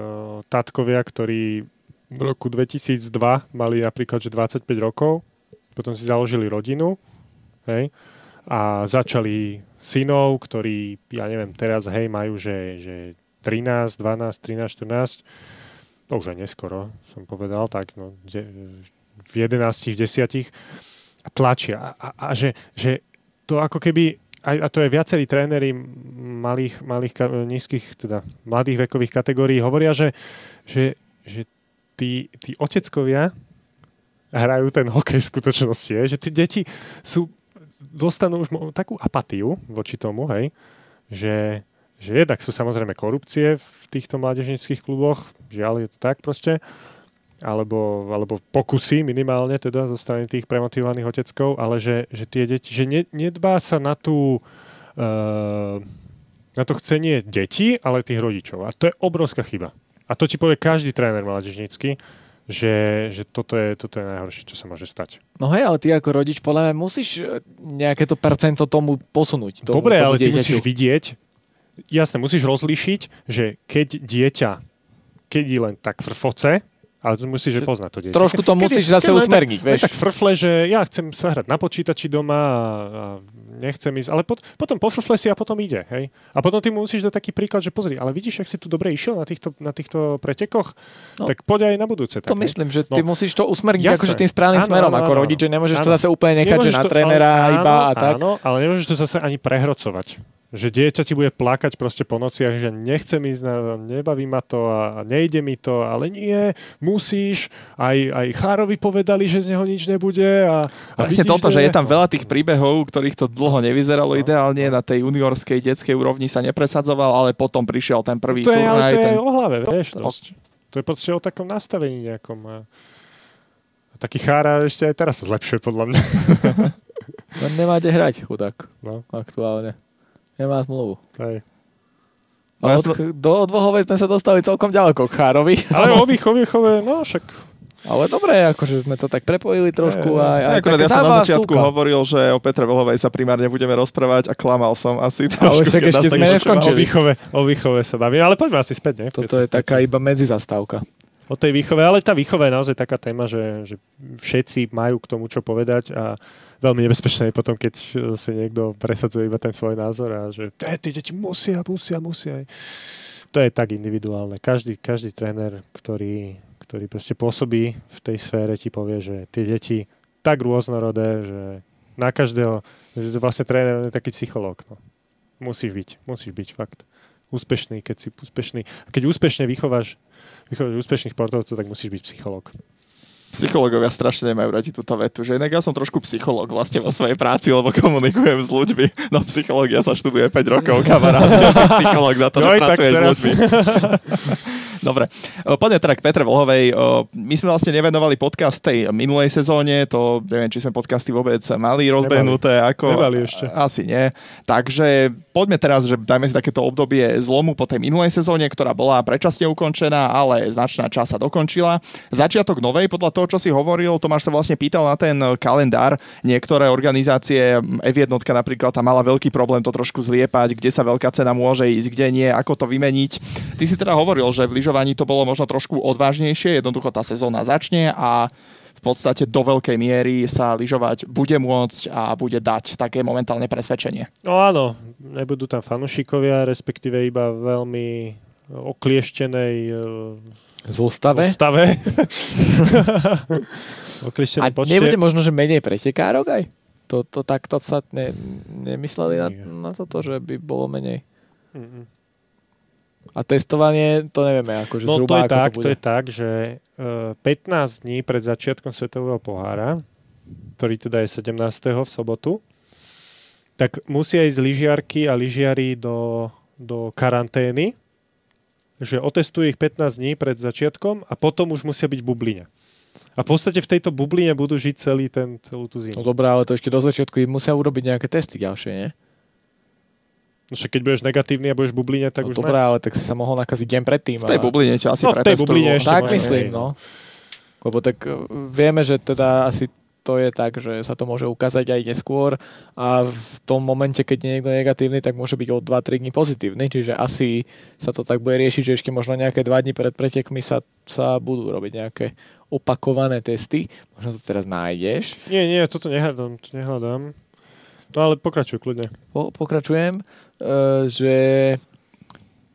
tatkovia, ktorí v roku 2002 mali napríklad že 25 rokov, potom si založili rodinu hej, a začali synov, ktorí, ja neviem, teraz hej, majú, že, že 13, 12, 13, 14, no už aj neskoro, som povedal, tak no, de, v 11, v 10 a tlačia. A, a, a že, že to ako keby, a to je viacerí tréneri malých, malých, nízkych, teda mladých vekových kategórií hovoria, že, že, že tí, tí oteckovia hrajú ten hokej v skutočnosti, je, že tí deti sú, dostanú už takú apatiu voči tomu, hej, že, že jednak sú samozrejme korupcie v týchto mládežnických kluboch, žiaľ je to tak proste, alebo, alebo pokusy minimálne teda zo strany tých premotivovaných oteckov, ale že, že tie deti, že ne, nedbá sa na tú uh, na to chcenie detí, ale tých rodičov. A to je obrovská chyba. A to ti povie každý tréner mládežnícky, že, že toto, je, toto je najhoršie, čo sa môže stať. No hej, ale ty ako rodič podľa mňa musíš e, nejaké to percento tomu posunúť. Tomu, Dobre, tomu ale ty dieťaťu. musíš vidieť, jasne, musíš rozlíšiť, že keď dieťa, keď je len tak frfoce, ale to musíš že poznať to dieťa. Trošku to Keď- musíš keď zase len usmerniť, tak, vieš. tak frfle, že ja chcem sa hrať na počítači doma a, a nechcem ísť, ale pot, potom pofrfle si a potom ide, hej. A potom ty mu musíš dať taký príklad, že pozri, ale vidíš, ak si tu dobre išiel na týchto, na týchto pretekoch, No. tak poď aj na budúce. Tak, To hej. myslím, že ty No. musíš to usmerniť Jasné. akože tým správnym Áno, smerom áno, ako áno. rodič, že nemôžeš to Áno. zase úplne nechať, že na to- trénera áno, iba a tak. Áno, ale nemôžeš to zase ani prehrocovať. Že dieťa ti bude plakať proste po nociach, že nechcem ísť, na, nebaví ma to a nejde mi to, ale nie, musíš. Aj, aj Chárovi povedali, že z neho nič nebude. A, a Presne vidíš, toto, že je tam veľa tých príbehov, ktorých to dlho nevyzeralo No. ideálne, na tej juniorskej detskej úrovni sa nepresadzoval, ale potom prišiel ten prvý To je, ale turnaj. to je ten... o hlave, vieš. No. Proste. To je proste o takom nastavení nejakom. A, a taký chára ešte aj teraz sa zlepšuje, podľa mňa. [laughs] Len nemáte hrať, chudák, No, aktuálne. Nemá zmluvu. hej. No ja od, som- do odvohovej sme sa dostali celkom ďaleko k Chárovi. Ale o výchove, výchove, no však Ale dobre, akože sme to tak prepojili trošku. Hej, A, Ja, aj akurát ja som na začiatku súka. hovoril, že o Petre Vlhovej sa primárne budeme rozprávať a klamal som asi Ale trošku. však keď ešte sme počúval. o neskončili. výchove, o výchove sa baví. Ale poďme asi späť, ne? Toto je taká iba medzizastávka. O tej výchove, ale tá výchova je naozaj taká téma, že, že všetci majú k tomu čo povedať a veľmi nebezpečné je potom, keď si niekto presadzuje iba ten svoj názor a že e, tí deti musia, musia, musia. To je tak individuálne. Každý, každý tréner, ktorý, ktorý proste pôsobí v tej sfére, ti povie, že tie deti tak rôznorodé, že na každého, že vlastne tréner je taký psychológ. No. Musíš byť, musíš byť fakt úspešný, keď si úspešný. A keď úspešne vychováš, vychováš úspešných športovcov, tak musíš byť psychológ. Psychológovia strašne nemajú radi túto vetu, že inak ja som trošku psychológ vlastne vo svojej práci, lebo komunikujem s ľuďmi. No psychológia sa študuje 5 rokov, kamarát, ja som psychológ za to, No že tak pracuješ s teraz. ľuďmi. [laughs] Dobre, O, poďme teda k Petre Vlhovej. O, My sme vlastne nevenovali podcast tej minulej sezóne, to neviem, či sme podcasty vôbec mali rozbehnuté. Ako... Nemali ešte. Asi nie. Takže poďme teraz, že dajme si takéto obdobie zlomu po tej minulej sezóne, ktorá bola predčasne ukončená, ale značná časť sa dokončila. Začiatok novej, podľa toho, čo si hovoril, Tomáš sa vlastne pýtal na ten kalendár. Niektoré organizácie, F1 napríklad, tam mala veľký problém to trošku zliepať, kde sa veľká cena môže ísť, kde nie, ako to vymeniť. Ty si teda hovoril, že v lyžovaní to bolo možno trošku odvážnejšie, jednoducho tá sezóna začne a v podstate do veľkej miery sa lyžovať bude môcť a bude dať také momentálne presvedčenie. No áno, nebudú tam fanúšikovia, respektíve iba veľmi oklieštenej eh, Zostave. postave. [laughs] [laughs] A oklieštenej počte. nebude možno, že menej pretekárok aj? To, to takto sa ne, nemysleli na, na toto, že by bolo menej. Mm-mm. A testovanie, to nevieme, akože No to zhruba je ako tak, to bude. to je tak, že eh, 15 dní pred začiatkom Svetového pohára, ktorý teda je 17. v sobotu, tak musia ísť lyžiarky a lyžiari do, do karantény, že otestuje ich 15 dní pred začiatkom a potom už musia byť bubline. A v podstate v tejto bubline budú žiť celý ten, celú tú No zimu. dobré, ale to ešte do začiatku im musia urobiť nejaké testy ďalšie, nie? No, Však keď budeš negatívny a budeš v bubline, tak no už dobré, ale tak si sa mohol nakaziť deň predtým. V tej ale- bubline ťa asi No, v tej bubline ešte Tak možno, myslím, hej, no. Lebo tak uh, vieme, že teda asi to je tak, že sa to môže ukázať aj neskôr a v tom momente, keď je niekto negatívny, tak môže byť o 2-3 dní pozitívny, čiže asi sa to tak bude riešiť, že ešte možno nejaké 2 dní pred pretekmi sa, sa budú robiť nejaké opakované testy. Možno to teraz nájdeš. Nie, nie, toto nehľadám, to nehľadám. No ale pokračuj kľudne. Po, pokračujem, uh, že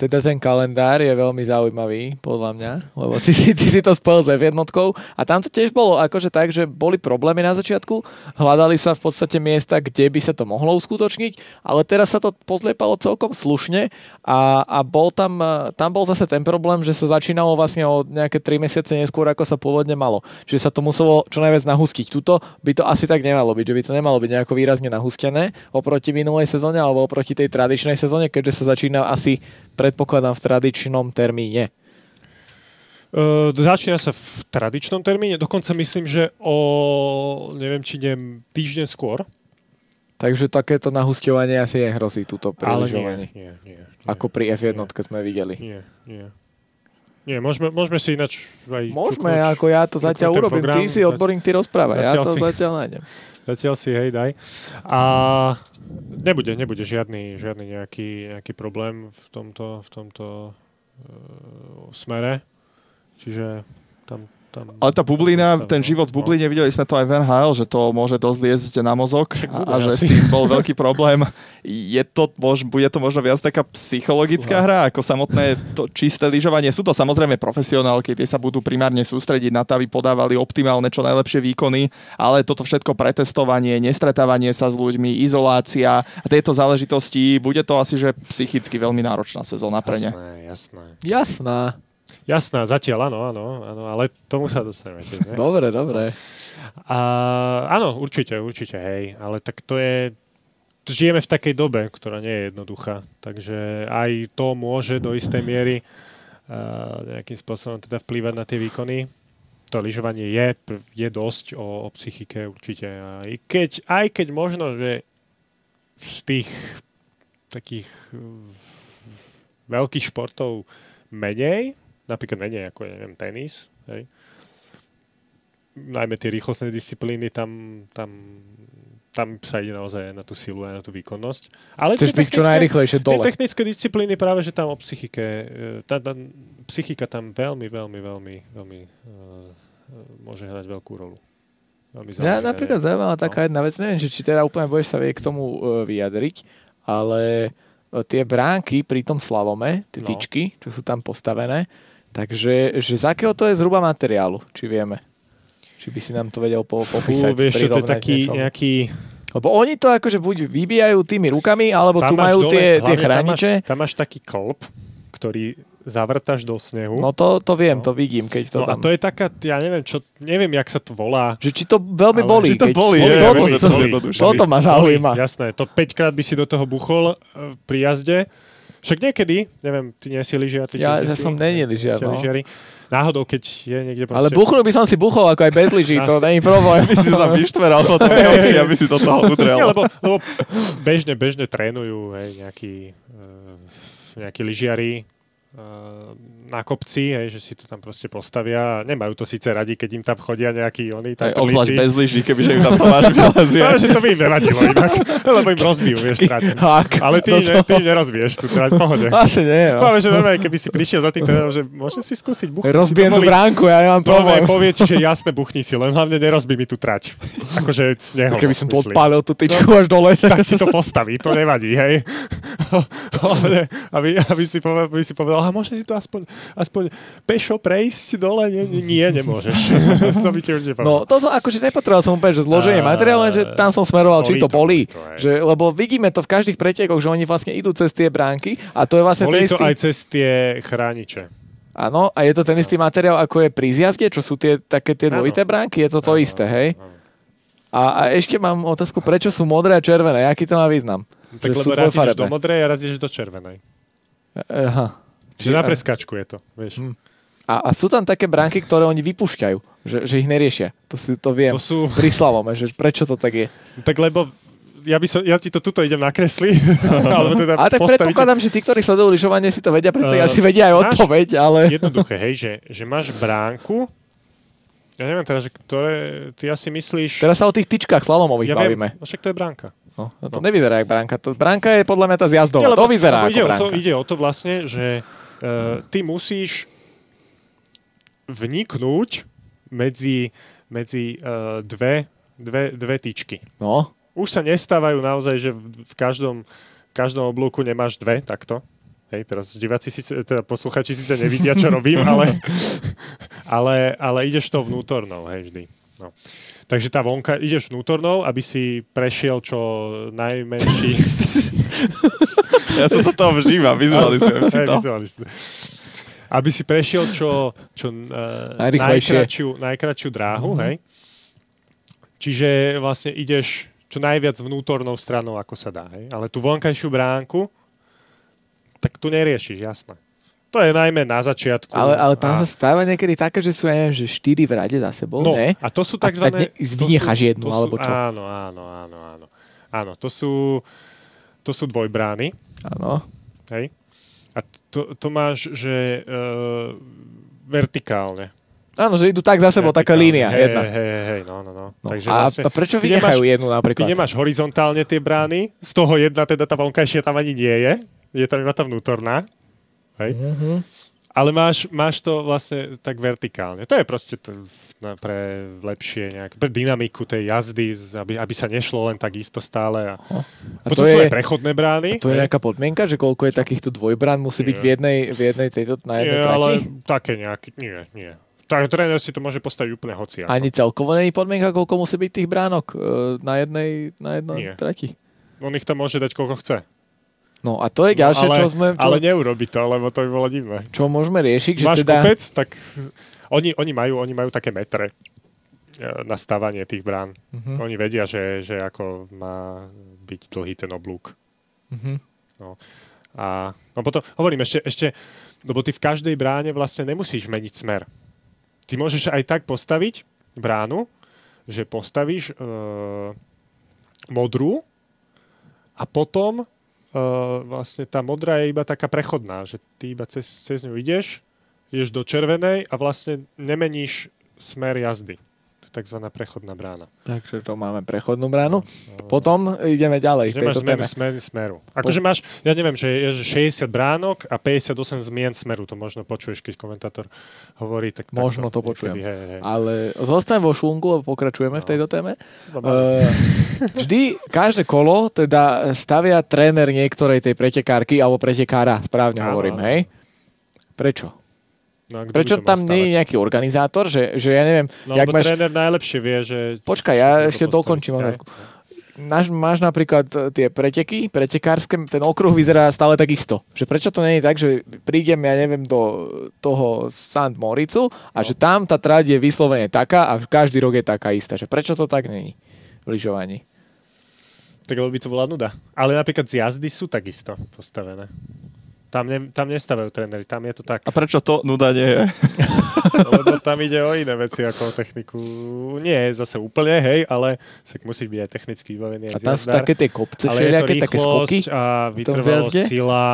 teda ten kalendár je veľmi zaujímavý, podľa mňa, lebo ty si, ty si to spojil s F1 a tam to tiež bolo akože tak, že boli problémy na začiatku, hľadali sa v podstate miesta, kde by sa to mohlo uskutočniť, ale teraz sa to pozliepalo celkom slušne a, a bol tam, tam bol zase ten problém, že sa začínalo vlastne o nejaké 3 mesiace neskôr, ako sa pôvodne malo. Čiže sa to muselo čo najviac nahustiť. Tuto by to asi tak nemalo byť, že by to nemalo byť nejako výrazne nahustené oproti minulej sezóne alebo oproti tej tradičnej sezóne, keďže sa začína asi predpokladám v tradičnom termíne. Uh, začína sa v tradičnom termíne, dokonca myslím, že o, neviem, či idem týždeň skôr. Takže takéto nahusťovanie asi nehrozí túto pri Ale nie, nie, nie, nie. Ako pri F1 nie. sme videli. Nie, nie. Nie, môžeme, môžeme si ináč aj Môžeme, čuknúť, ako ja to zatiaľ urobím. Program, ty si odborník, ty rozprávaj. Ja to si, zatiaľ nájdem. Zatiaľ si, hej, daj. A nebude, nebude žiadny, žiadny nejaký, nejaký problém v tomto, v tomto uh, smere. Čiže tam tam Ale tá bublina, ten život v no. bubline, videli sme to aj v NHL, že to môže dosť liezť na mozog a, a že s tým bol veľký problém. Je to, mož, bude to možno viac taká psychologická hra ako samotné to čisté lyžovanie. Sú to samozrejme profesionálky, tie sa budú primárne sústrediť na to, aby podávali optimálne čo najlepšie výkony, ale toto všetko pretestovanie, nestretávanie sa s ľuďmi, izolácia a tieto záležitosti, bude to asi, že psychicky veľmi náročná sezóna pre ne. Jasné, jasné. Jasná. Jasná, zatiaľ áno, áno, áno, ale tomu sa dostaneme tiež, ne? Dobre, dobre. A, áno, určite, určite, hej, ale tak to je, žijeme v takej dobe, ktorá nie je jednoduchá, takže aj to môže do istej miery uh, nejakým spôsobom teda vplývať na tie výkony. To lyžovanie je, je dosť o, o psychike určite. Aj keď, aj keď možno, že z tých takých uh, veľkých športov menej, napríklad menej ako, ja neviem, tenis, hej. Najmä tie rýchlostné disciplíny, tam, tam, tam sa ide naozaj na tú silu a na tú výkonnosť. Ale Chceš byť čo najrychlejšie dole. Tie technické disciplíny práve, že tam o psychike, e, tá, tá psychika tam veľmi, veľmi, veľmi, veľmi uh, môže hrať veľkú rolu. Veľmi ja napríklad zaujímavá taká no. jedna vec, neviem, že či teda úplne budeš sa vie k tomu uh, vyjadriť, ale tie bránky pri tom slalome, tie no. tyčky, čo sú tam postavené, Takže že z akého to je zhruba materiálu, či vieme? Či by si nám to vedel po, popísať? Fú, vieš, to je taký niečo? nejaký... Lebo oni to akože buď vybijajú tými rukami, alebo tam tu majú dole, tie, tie chrániče. Tam máš, tam máš taký klop, ktorý zavrtaš do snehu. No to, to viem, no. to vidím, keď to no tam... a to je taká, ja neviem, čo, neviem, jak sa to volá. Že či to veľmi ale... bolí. Či to keď... bolí, je, to, to, to, toto ma zaujíma. Jasné, to 5 krát by si do toho buchol uh, pri jazde však niekedy, neviem, ty nie si lyžiar, ty ja, ja som není lyžiar, no. Lyžiari. Náhodou, keď je niekde proste... Ale buchnul by som si buchol ako aj bez lyží, to není problém. Aby si tam vyštveral potom [laughs] aby si do toho udrel. Nie, lebo, lebo bežne, bežne trénujú hej, nejakí, uh, nejakí lyžiari, na kopci, hej, že si to tam proste postavia. Nemajú to síce radi, keď im tam chodia nejakí oni tam Obzvlášť bez lyží, kebyže im tam Tomáš vylezie. [laughs] Ale že to by im nevadilo inak, lebo im rozbijú, vieš, trať. Ale ty, ne, ty nerozbiješ tú trať, pohode. Asi nie, no. Povie, že normálne, keby si prišiel za tým trénerom, že môžem si skúsiť buchniť. Rozbijem tú bránku, ja nemám problém. povie že jasne buchni si, len hlavne nerozbij mi tú trať. Akože snehom. Keby som tu odpálil tú tyčku no, až dole. Tak si to postaví, to nevadí, hej. [laughs] aby, aby, si povedal, aby si povedal, a môže si to aspoň, aspoň pešo prejsť dole? Nie, nie, nemôžeš. [laughs] to by ti No, to som akože nepotreboval som úplne, že zloženie materiálu, len že tam som smeroval, či to bolí. To, že, lebo vidíme to v každých pretekoch, že oni vlastne idú cez tie bránky a to je vlastne bolí ten istý... to aj cez tie chrániče. Áno, a je to ten istý materiál, ako je pri zjazde, čo sú tie také tie dvojité bránky, je to to isté, hej? A, a ešte mám otázku, prečo sú modré a červené? Aký to má význam? Tak lebo raz ideš do modrej a raz ideš do červenej. Aha. Čiže na preskačku je to, vieš. Hm. A, a sú tam také bránky, ktoré oni vypúšťajú, že, že ich neriešia. To si to viem. To sú... Pri Slavome, že prečo to tak je. Tak lebo ja, by som, ja ti to tuto idem nakresliť. [laughs] alebo teda ale tak postavíte... predpokladám, že tí, ktorí sledujú lyžovanie, si to vedia, preto uh, asi vedia aj odpoveď, ale... Jednoduché, hej, že, že máš bránku, Ja neviem teraz, že ktoré, ty asi myslíš... Teraz sa o tých tyčkách slalomových ja bavíme. viem, no však to je bránka. No, no to nevyzerá ako bránka. To, bránka je podľa mňa tá zjazdová. Nie, to vyzerá ako ide, o bránka. to, ide o to vlastne, že ty musíš vniknúť medzi, medzi uh, dve, dve, dve tyčky. No, Už sa nestávajú naozaj, že v, v každom, v každom oblúku nemáš dve takto. Hej, teraz diváci síce, teda posluchači síce nevidia, čo robím, ale, [laughs] ale, ale ideš to vnútornou, hej, vždy. No. Takže tá vonka, ideš vnútornou, aby si prešiel čo najmenší... [laughs] Ja sa do toho vžívam, vizualizujem si to. Aby si prešiel čo, čo uh, najkračšiu, najkračšiu dráhu, hej. Čiže vlastne ideš čo najviac vnútornou stranou, ako sa dá. Hej? Ale tú vonkajšiu bránku, tak tu neriešiš, jasné. To je najmä na začiatku. ale, ale tam a, sa stáva niekedy také, že sú, ja neviem, že štyri v rade za sebou, No, ne? a to sú A tzv. tak ne- vynecháš jednu, to sú, alebo čo? Áno, áno, áno, áno. Áno, to sú, to sú dvojbrány, Áno. hej? A to, to máš, že uh, vertikálne. Áno, že idú tak za sebou, taká línia, hej, jedna. Hej, hej, no, no, no. No, Takže a, vlastne, a prečo ty vynechajú nemáš- jednu Ty napríklad? nemáš horizontálne tie brány, z toho jedna teda tá vonkajšia tam ani nie je, je tam iba tá vnútorná, hej? Mhm. Ale máš, máš to vlastne tak vertikálne. To je proste to, na, pre lepšie nejak, pre dynamiku tej jazdy, aby, aby sa nešlo len tak isto stále. A, A potom to sú je, aj prechodné brány. to je nejaká podmienka, že koľko je takýchto dvojbrán musí byť v Nie. jednej, v jednej tejto, na jednej nie, trati? ale také nejaké, nie, nie. Tak tréner si to môže postaviť úplne hoci. Ani celkovo není podmienka, koľko musí byť tých bránok e, na jednej, na jednej Nie. trati? On ich tam môže dať koľko chce. No a to je ďalšie, ale, čo sme... Čo, ale neurobi to, lebo to by bolo divné. čo môžeme riešiť, že Máš teda... kopec, tak oni, oni, majú, oni majú také metre e, na stávanie tých brán. Mhm, Oni vedia, že, že ako má byť dlhý ten oblúk. mhm. A no potom, hovorím ešte, ešte, lebo ty v každej bráne vlastne nemusíš meniť smer. Ty môžeš aj tak postaviť bránu, že postavíš e, modrú a potom e, vlastne tá modrá je iba taká prechodná, že ty iba cez, cez ňu ideš, ideš do červenej a vlastne nemeníš smer jazdy. To tzv. prechodná brána. Takže to máme prechodnú bránu. Potom ideme ďalej v Že zmenu téme. smer, smeru. Akože máš, ja neviem, že je že 60 bránok a 58 zmien smeru. To možno počuješ, keď komentátor hovorí. Tak Možno takto to počujem. niekedy, Hej, hej. Ale zostaň vo švungu a pokračujeme v No. tejto téme. Uh, Uh, vždy, každé kolo teda stavia tréner niektorej tej pretekárky alebo pretekára, správne hovorím, hej? Prečo? No, Prečo tam nie je nejaký organizátor, že, že ja neviem, No, jak máš... tréner najlepšie vie, že... Počkaj, ja ešte dokončím otázku. Máš, máš napríklad e, tie preteky, pretekárske, ten okruh vyzerá stále tak isto. Že prečo to nie je tak, že prídem, ja neviem, do toho St. Moricu a No. že tam tá trať je vyslovene taká a každý rok je taká istá. Že prečo to tak není v lyžovaní? Tak lebo by to bola nuda. Ale napríklad z jazdy sú takisto postavené. Tam, ne, tam nestávajú tréneri, tam je to tak. A prečo to nuda nie je? [laughs] Lebo tam ide o iné veci ako o techniku. Nie zase úplne, hej, ale sa musí byť aj technicky vybavený. A tam sú také tie kopce, ale je to všelijaké, také skoky. rýchlosť a vytrvalosť, sila.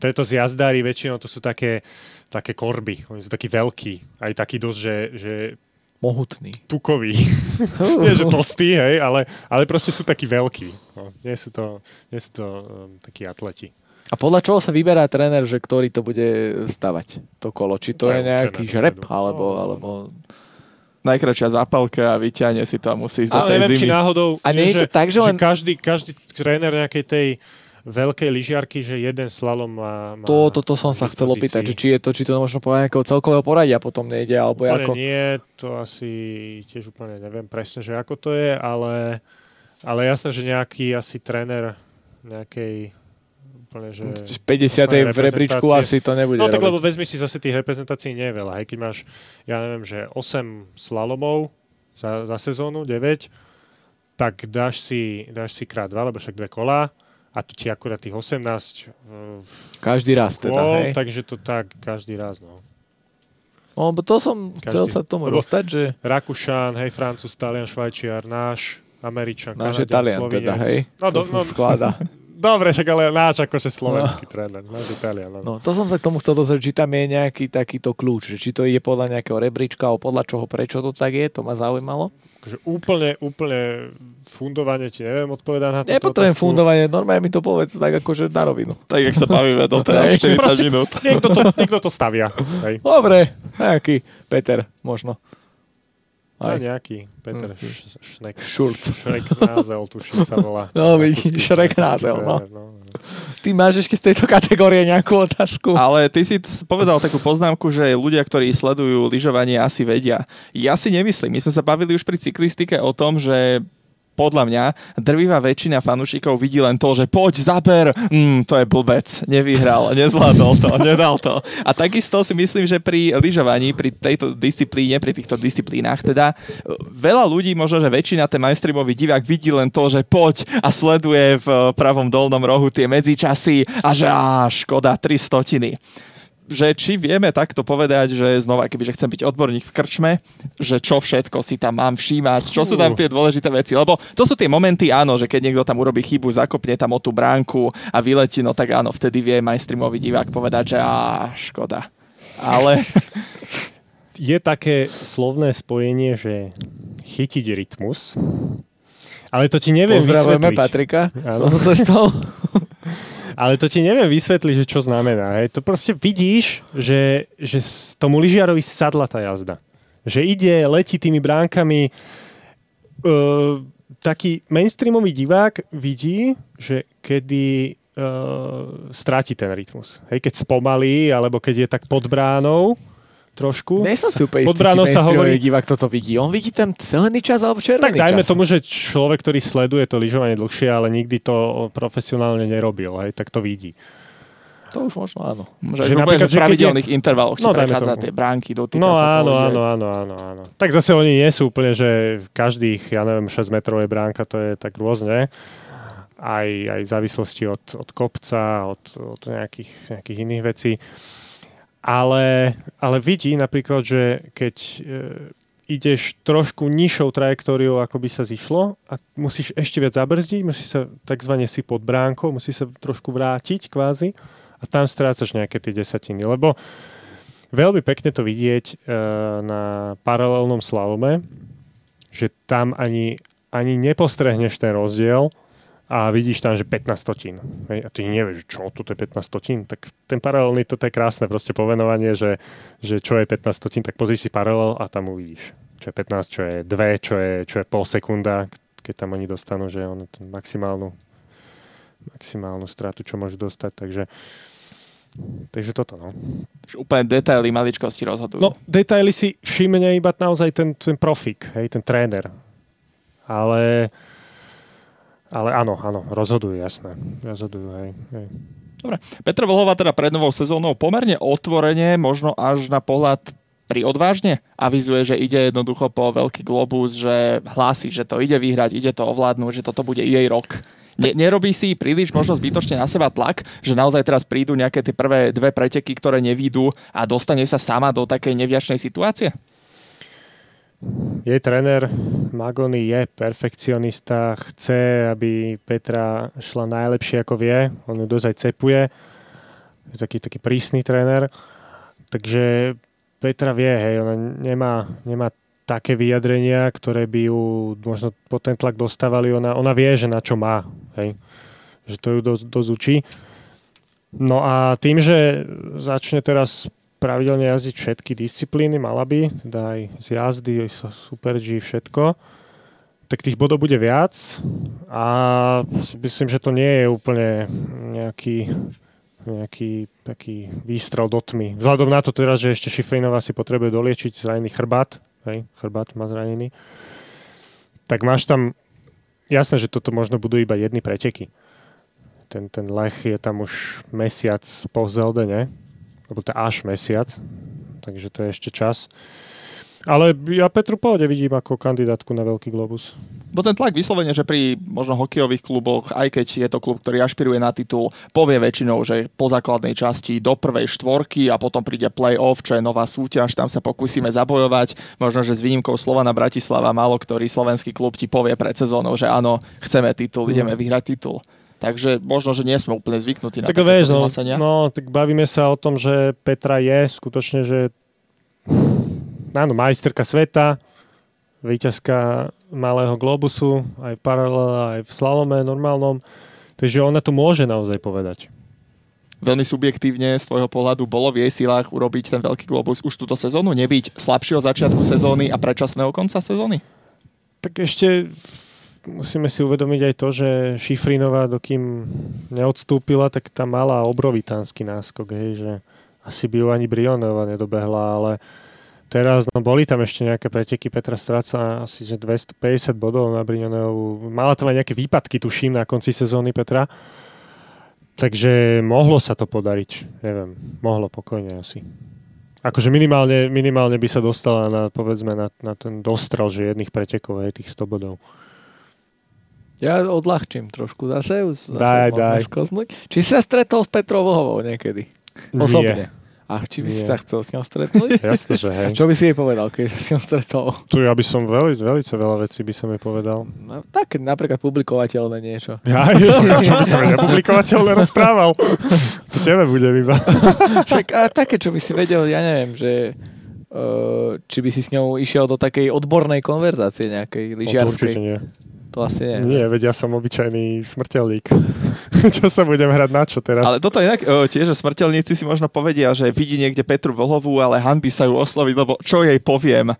Preto z jazdári väčšinou to sú také, také korby. Oni sú takí veľkí. Aj takí dosť, že, že Mohutný. tukoví. [laughs] Nie, že tlstí, hej, ale, ale proste sú takí veľkí. No, nie sú to, nie sú to um, takí atleti. A podľa čoho sa vyberá tréner, že ktorý to bude stavať, to kolo? Či to To je je nejaký určené žreb, alebo, No, no, no. alebo... Najkračšia zápalka a vyťahne si to a musí ísť do Ale tej neviem, či zimy. náhodou, A nie je to že, tak, že len- každý, každý tréner nejakej tej veľkej lyžiarky, že jeden slalom má, má To, to, to som sa chcel opýtať, že či je to, či to možno povedať nejakého celkového poradia potom nejde, alebo Úplne ako... nie, to asi tiež úplne neviem presne, že ako to je, ale, ale jasné, že nejaký asi tréner nejakej úplne, že... 50. v poslednej rebríčku asi to nebude No tak robiť. lebo vezmi si zase tých reprezentácií nie je veľa. Hej, keď máš, ja neviem, že 8 slalomov za, za sezónu, 9, tak dáš si, dáš si krát 2, lebo však dve kolá a tu ti akurát tých 18 uh, Každý raz teda, kôl, hej? takže to tak každý raz. No. No, bo to som chcel Každý. sa tomu Lebo- dostať, že Rakúšan, hej, Francúz, Talian, Švajčiar, náš, Američan, náš Kanadian, Talian Slovinec. teda, hej? No, to do, no, skladá. [laughs] Dobre, však ale náš akože slovenský no. tréner, náš Italian. No. no. to som sa k tomu chcel dozrieť, či tam je nejaký takýto kľúč, že či to ide podľa nejakého rebríčka, alebo podľa čoho, prečo to tak je, to ma zaujímalo. Akože úplne, úplne fundovanie ti neviem odpovedať na to. Nepotrebujem fundovanie, normálne mi to povedz tak akože na rovinu. Tak, jak sa bavíme do teraz [laughs] 40 minút. Niekto to, niekto to stavia. Hej. Dobre, nejaký Peter možno. Aj. A nejaký Peter mm. Šnek. Šurt. Šrek Názel, tuším sa volá. [laughs] No vidíš, Šrek Názel, no. no. Ty máš ešte z tejto kategórie nejakú otázku? Ale ty si povedal takú poznámku, že ľudia, ktorí sledujú lyžovanie, asi vedia. Ja si nemyslím. My sme sa bavili už pri cyklistike o tom, že podľa mňa drvivá väčšina fanúšikov vidí len to, že poď, zaber, mm, to je blbec, nevyhral, nezvládol to, [laughs] nedal to. A takisto si myslím, že pri lyžovaní, pri tejto disciplíne, pri týchto disciplínach, teda veľa ľudí, možno, že väčšina ten mainstreamový divák vidí len to, že poď a sleduje v pravom dolnom rohu tie medzičasy a že á, škoda, tri stotiny že či vieme takto povedať, že znova, kebyže chcem byť odborník v krčme, že čo všetko si tam mám všímať, čo sú tam tie dôležité veci. Lebo to sú tie momenty, áno, že keď niekto tam urobí chybu, zakopne tam o tú bránku a vyletí, no tak áno, vtedy vie mainstreamový divák povedať, že á, škoda. Ale... [laughs] Je také slovné spojenie, že chytiť rytmus, ale to ti neviem Pozdravujeme vysvetliť. Patrika. Áno. [laughs] Ale to ti neviem vysvetliť, že čo znamená. Hej. To proste vidíš, že, že tomu lyžiarovi sadla tá jazda. Že ide, letí tými bránkami. Uh, taký mainstreamový divák vidí, že kedy uh, stráti ten rytmus. Hej, keď spomalí, alebo keď je tak pod bránou, trošku. Nie som si úplne istý, či sa hovorí... divák toto vidí. On vidí ten zelený čas alebo červený Tak dajme čas. tomu, že človek, ktorý sleduje to lyžovanie dlhšie, ale nikdy to profesionálne nerobil, hej, tak to vidí. To už možno áno. Že, že napríklad, v pravidelných je... intervaloch no, prechádza tie bránky, dotýka no, sa áno, áno, áno, áno, áno. Tak zase oni nie sú úplne, že každých, ja neviem, 6 metrov je bránka, to je tak rôzne. Aj, aj v závislosti od, od kopca, od, od nejakých, nejakých iných vecí ale, ale vidí napríklad, že keď e, ideš trošku nižšou trajektóriou, ako by sa zišlo a musíš ešte viac zabrzdiť, musíš sa takzvané si pod bránkou, musíš sa trošku vrátiť kvázi a tam strácaš nejaké tie desatiny, lebo veľmi pekne to vidieť e, na paralelnom slalome, že tam ani, ani nepostrehneš ten rozdiel, a vidíš tam, že 15 stotín. A ty nevieš, čo, tu je 15 stotín. Tak ten paralelný, toto je krásne proste povenovanie, že, že čo je 15 stotín, tak pozri si paralel a tam uvidíš. Čo je 15, čo je 2, čo je, čo je pol sekunda, keď tam oni dostanú, že on ten maximálnu, maximálnu stratu, čo môžu dostať. Takže, takže toto, no. Úplne detaily, maličkosti rozhodujú. No, detaily si všimne iba naozaj ten, ten profik, hej, ten tréner. Ale ale áno, áno, rozhodujú, jasné. Rozhodujú, hej, hej. Dobre. Petr Vlhová teda pred novou sezónou pomerne otvorene, možno až na pohľad pri odvážne avizuje, že ide jednoducho po veľký globus, že hlási, že to ide vyhrať, ide to ovládnuť, že toto bude jej rok. Ne, nerobí si príliš možno zbytočne na seba tlak, že naozaj teraz prídu nejaké tie prvé dve preteky, ktoré nevídu a dostane sa sama do takej neviačnej situácie? Jej tréner Magony je perfekcionista, chce, aby Petra šla najlepšie ako vie, on ju dosť aj cepuje, je taký, taký prísny tréner, takže Petra vie, hej, ona nemá, nemá také vyjadrenia, ktoré by ju možno po ten tlak dostávali, ona, ona vie, že na čo má, hej, že to ju dosť, dosť učí. No a tým, že začne teraz pravidelne jazdiť všetky disciplíny, mala by, teda aj z jazdy, Super G, všetko, tak tých bodov bude viac a myslím, že to nie je úplne nejaký, nejaký taký výstrel do tmy. Vzhľadom na to teraz, že ešte Šifrinová si potrebuje doliečiť zranený chrbát, hej, chrbát má zranený, tak máš tam, jasné, že toto možno budú iba jedny preteky. Ten, ten lech je tam už mesiac po Zelde, ne? Lebo to je až mesiac, takže to je ešte čas. Ale ja Petru pohode vidím ako kandidátku na Veľký globus. Bo ten tlak vyslovene, že pri možno hokejových kluboch, aj keď je to klub, ktorý ašpiruje na titul, povie väčšinou, že po základnej časti do prvej štvorky a potom príde play-off, čo je nová súťaž, tam sa pokúsime zabojovať. Možno, že s výnimkou Slovana Bratislava málo ktorý slovenský klub ti povie pred sezónou, že áno, chceme titul, ideme vyhrať titul. Takže možno, že nie sme úplne zvyknutí na Tak takéto vieš, no, no, tak bavíme sa o tom, že Petra je skutočne, že áno, majsterka sveta, víťazka malého globusu, aj v paralele, aj v slalome normálnom. Takže ona to môže naozaj povedať. Veľmi subjektívne z tvojho pohľadu bolo v jej silách urobiť ten veľký globus už túto sezónu, nebyť slabšieho začiatku sezóny a predčasného konca sezóny? Tak ešte musíme si uvedomiť aj to, že Šifrinová, dokým neodstúpila, tak tam mala obrovitánsky náskok, hej, že asi by ju ani Brionová nedobehla, ale teraz, no boli tam ešte nejaké preteky, Petra stráca asi že 250 bodov na Brionovú. Mala tam aj nejaké výpadky, tuším, na konci sezóny Petra. Takže mohlo sa to podariť, neviem, mohlo pokojne asi. Akože minimálne, minimálne by sa dostala na, povedzme, na, na ten dostrel, že jedných pretekov, aj tých 100 bodov. Ja odľahčím trošku zase. Zase Daj. Skoznúť. Či si sa stretol s Petrou Vlhovou niekedy? Osobne. A či by si Nie. sa chcel s ňou stretnúť? [laughs] Jasne, že hej. čo by si jej povedal, keď sa s ňou stretol? Tu ja by som veľmi, veľmi veľa vecí by som jej povedal. No, tak napríklad publikovateľné niečo. Ja, čo by som jej nepublikovateľne rozprával. To tebe bude iba. [laughs] Však a také, čo by si vedel, ja neviem, že uh, či by si s ňou išiel do takej odbornej konverzácie nejakej No, to určite lyžiarskej. nie. To asi nie. Nie, veď ja som obyčajný smrteľník. [laughs] čo sa budem hrať na čo teraz? Ale toto inak o, tiež, že smrteľníci si možno povedia, že vidí niekde Petru Vlhovú, ale hanby sa ju osloviť, lebo čo jej poviem?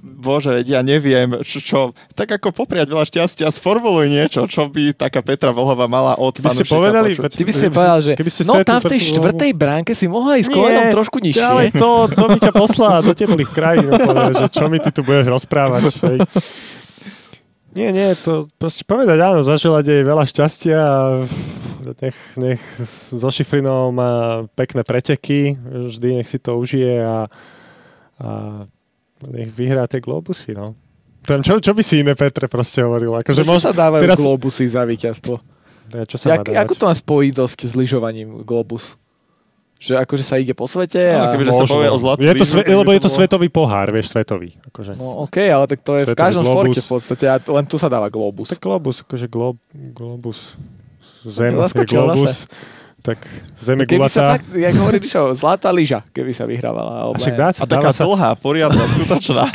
Bože, veď ja neviem, čo, čo tak ako popriať veľa šťastia, sformuluj niečo, čo by taká Petra Vlhová mala od Keby ste povedali, počuť. Ty by si povedal, že keby ste no tam v tej štvrtej bránke si mohla ísť kolenom trošku nižšie. Ale to, to by ťa poslala do teplých krajín, [laughs] že čo mi ty tu budeš rozprávať. [laughs] Hej. Nie, nie, to proste povedať áno, zaželať jej veľa šťastia a nech, nech so Šifrinou má pekné preteky, vždy nech si to užije a, a nech vyhrá tie globusy, no. Tam, čo, čo by si iné Petre proste hovoril? Akože Prečo sa dávajú teraz- globusy za víťazstvo? Ja, čo sa Jak, ako to má spojitosť s lyžovaním globus? Že akože sa ide po svete a... kebyže sa povie o zlatú je to sve, tak lebo je to bolo- svetový pohár, vieš, svetový. Akože. No okej, ale tak to je v Svetový každom globus. športe v podstate a len tu sa dáva globus. Tak globus, akože glob, globus. Zem je zaskočil globus. Tak zem je Keby sa gulatá. fakt, jak hovorí, čo, zlatá lyža, keby sa vyhrávala. A však dá A sa, taká dáva sa, dlhá, poriadna, [laughs] skutočná.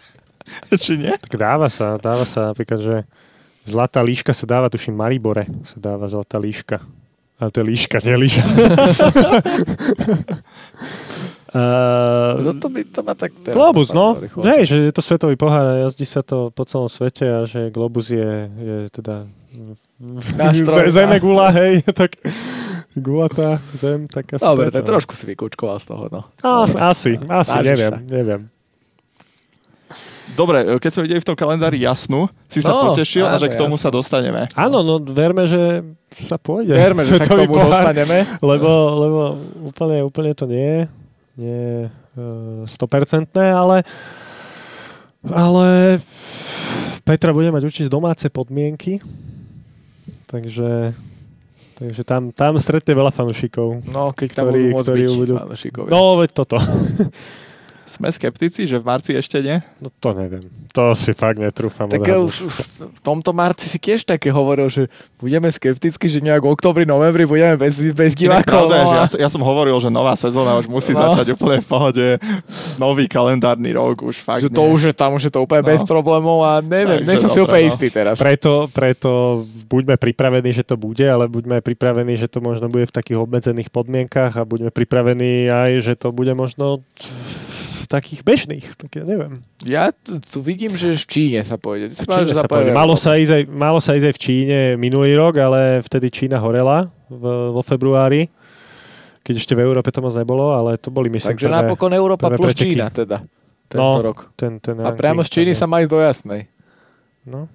[laughs] Či nie? tak dáva sa, dáva sa napríklad, že zlatá líška sa dáva, tuším, Maribore sa dáva zlatá líška. Ale to je líška, nie líša. [laughs] No uh, to by to má tak... teraz Globus, no. Hej, že je to svetový pohár a jazdí sa to po celom svete a že Globus je, je teda Nástroj, zeme a- gula, hej, [laughs] tak gulatá zem, tak asi Dobre, no. trošku si vykúčkoval z toho, no. No, asi, asi, Snažíš neviem, neviem. Dobre, keď sme videli v tom kalendári jasnú, si sa No, potešil a áno, že k tomu jasnú. sa dostaneme. Áno, no verme, že sa pôjde. Verme, že [laughs] sa k tomu pohár, dostaneme. Lebo, lebo úplne, úplne to nie je, nie je uh, 100%, ale, ale Petra bude mať určite domáce podmienky, takže, takže tam, tam stretne veľa fanúšikov. No, keď tam Ktorí- budú môcť ktorí byť budú- fanúšikovia. No, veď toto. [laughs] Sme skeptici, že v marci ešte nie? No to neviem. To si fakt netrúfam. Tak už, už v tomto marci si tiež také hovoril, že budeme skepticky, že nejak v oktobri, novembri budeme bez, bez divákov. pravda no že ja, som- ja som hovoril, že nová sezóna už musí No. začať úplne v pohode. Nový kalendárny rok už fakt že to nie. už je tam, už je to úplne No. bez problémov a neviem, nie som si úplne no. istý teraz. Preto, preto buďme pripravení, že to bude, ale buďme pripravení, že to možno bude v takých obmedzených podmienkach a buďme pripravení aj, že to bude možno takých bežných. Tak ja neviem. Ja tu, vidím, že v Číne sa pôjde. V Číne sa pôjde. Malo, sa ísť aj, malo sa ísť aj v Číne minulý rok, ale vtedy Čína horela v, vo februári, keď ešte v Európe to moc nebolo, ale to boli myslím Takže prvé, napokon Európa plus preteky. Čína teda. Tento No, rok. ten, ten A priamo z Číny sa má ísť do jasnej. No.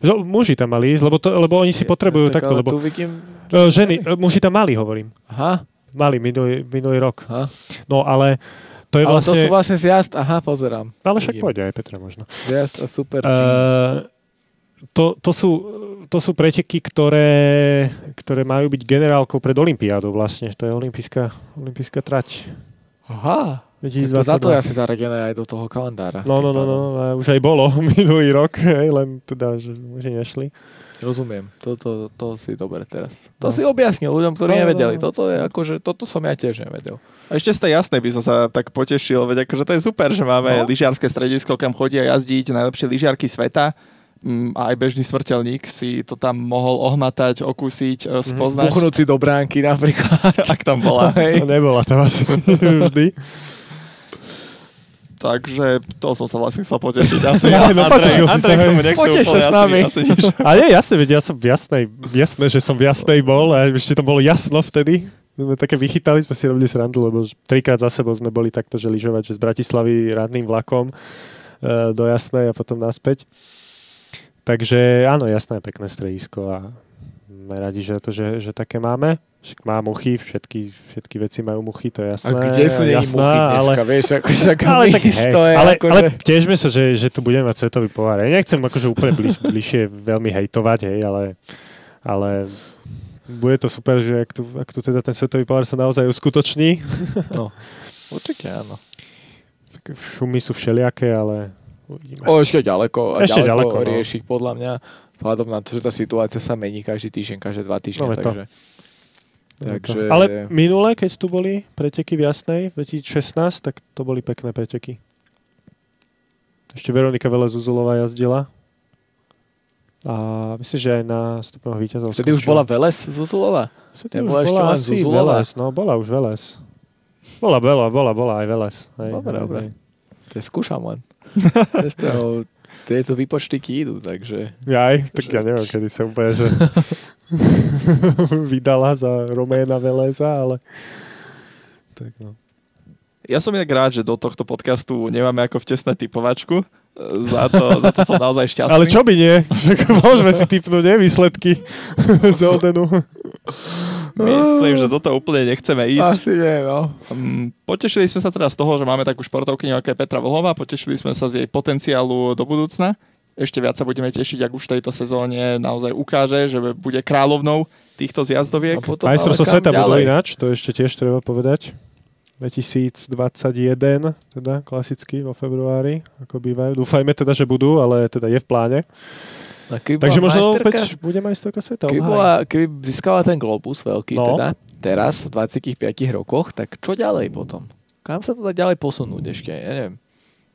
Že muži tam mali ísť, lebo, to, lebo oni si potrebujú tak, takto, lebo... Vidím... E, Ženy, e, muži tam mali, hovorím. Aha, Mali minulý, minulý rok. aha. No ale to je Ale to vlastne... sú vlastne zjazd, aha, pozerám. Ale však pôjde aj Petra možno. Zjazd a super. Uh, to, to, sú, to sú preteky, ktoré, ktoré majú byť generálkou pred Olympiádou vlastne. To je olympijská, olympijská trať. Aha, to za to je asi zaradené aj do toho kalendára. No, no, no, no, a už aj bolo [laughs] minulý rok, hej, [laughs] len teda, že už nešli. Rozumiem, toto to, to si dobre teraz. To no. si objasnil ľuďom, ktorí no, nevedeli. No. Toto je akože, toto som ja tiež nevedel. A ešte z tej jasnej by som sa tak potešil, veď akože to je super, že máme no. lyžiarske stredisko, kam chodia jazdiť najlepšie lyžiarky sveta mm, a aj bežný smrteľník si to tam mohol ohmatať, okúsiť, mm spoznať. Buchnúť si do bránky napríklad. Ak tam bola. [laughs] Hej. No, nebola tam asi [laughs] vždy. Takže to som sa vlastne chcel potešiť. Asi [laughs] ja, no, Andrej, Andrej k tomu nechce Poteš sa s nami. Asi, [laughs] Ale nie, jasné, veď ja som v jasnej, jasné, že som v jasnej bol a ešte to bolo jasno vtedy. Sme také vychytali, sme si robili srandu, lebo trikrát za sebou sme boli takto, že lyžovať, že z Bratislavy radným vlakom e, do Jasnej a potom naspäť. Takže áno, jasné, pekné stredisko a sme radi, že, to, že, že také máme. Však má muchy, všetky, všetky veci majú muchy, to je jasné. A kde sú jasná, muchy dneska, ale, vieš, ako, však [laughs] ale, tak, hej, je, ale, akože... ale tiežme sa, že, že tu budeme mať svetový pohár. Ja nechcem akože úplne bliž, bližšie veľmi hejtovať, hej, ale, ale bude to super, že ak tu, ak tu teda ten svetový pohár sa naozaj uskutoční. No, [laughs] určite áno. Šumy sú všelijaké, ale uvidíme. O, ešte ďaleko. A ešte ďaleko, ďaleko no. riešiť podľa mňa. Vzhľadom na to, že tá situácia sa mení každý týždeň, každé dva týždne, no, takže... To. Takže... Ale minule, keď tu boli preteky v Jasnej, 2016, tak to boli pekné preteky. Ešte Veronika Vele Zuzulová jazdila. A myslím, že aj na stupného víťazov. Vtedy už bola Veles Zuzulová? Vtedy už bola asi Zuzulová. Veles, no bola už Veles. Bola, bola, bola, bola aj Veles. Hej, dobre, hej, dobre. To je skúšam len. [laughs] tieto výpočtiky idú, takže... Jaj, tak že... ja neviem, kedy sa úplne, že [laughs] vydala za Roména Veleza, ale... Tak no. Ja som inak rád, že do tohto podcastu nemáme ako vtesné typovačku. Za to, za to som naozaj šťastný. Ale čo by nie? Môžeme si typnúť, nie? Výsledky [laughs] z Odenu. Myslím, že do toho úplne nechceme ísť. Asi nie, no. Um, potešili sme sa teda z toho, že máme takú športovkyňu, ako je Petra Vlhová. Potešili sme sa z jej potenciálu do budúcna. Ešte viac sa budeme tešiť, ak už v tejto sezóne naozaj ukáže, že bude kráľovnou týchto zjazdoviek. Majstrovstvo sveta budú ináč, to ešte tiež treba povedať. 2021, teda klasicky vo februári, ako bývajú. Dúfajme teda, že budú, ale teda je v pláne. Takže možno majsterka, opäť bude majsterka sveta. Keby, bola, keby získala ten globus veľký no. teda, teraz v 25 rokoch, tak čo ďalej potom? Kam sa to dá ďalej posunúť ešte? Ja neviem.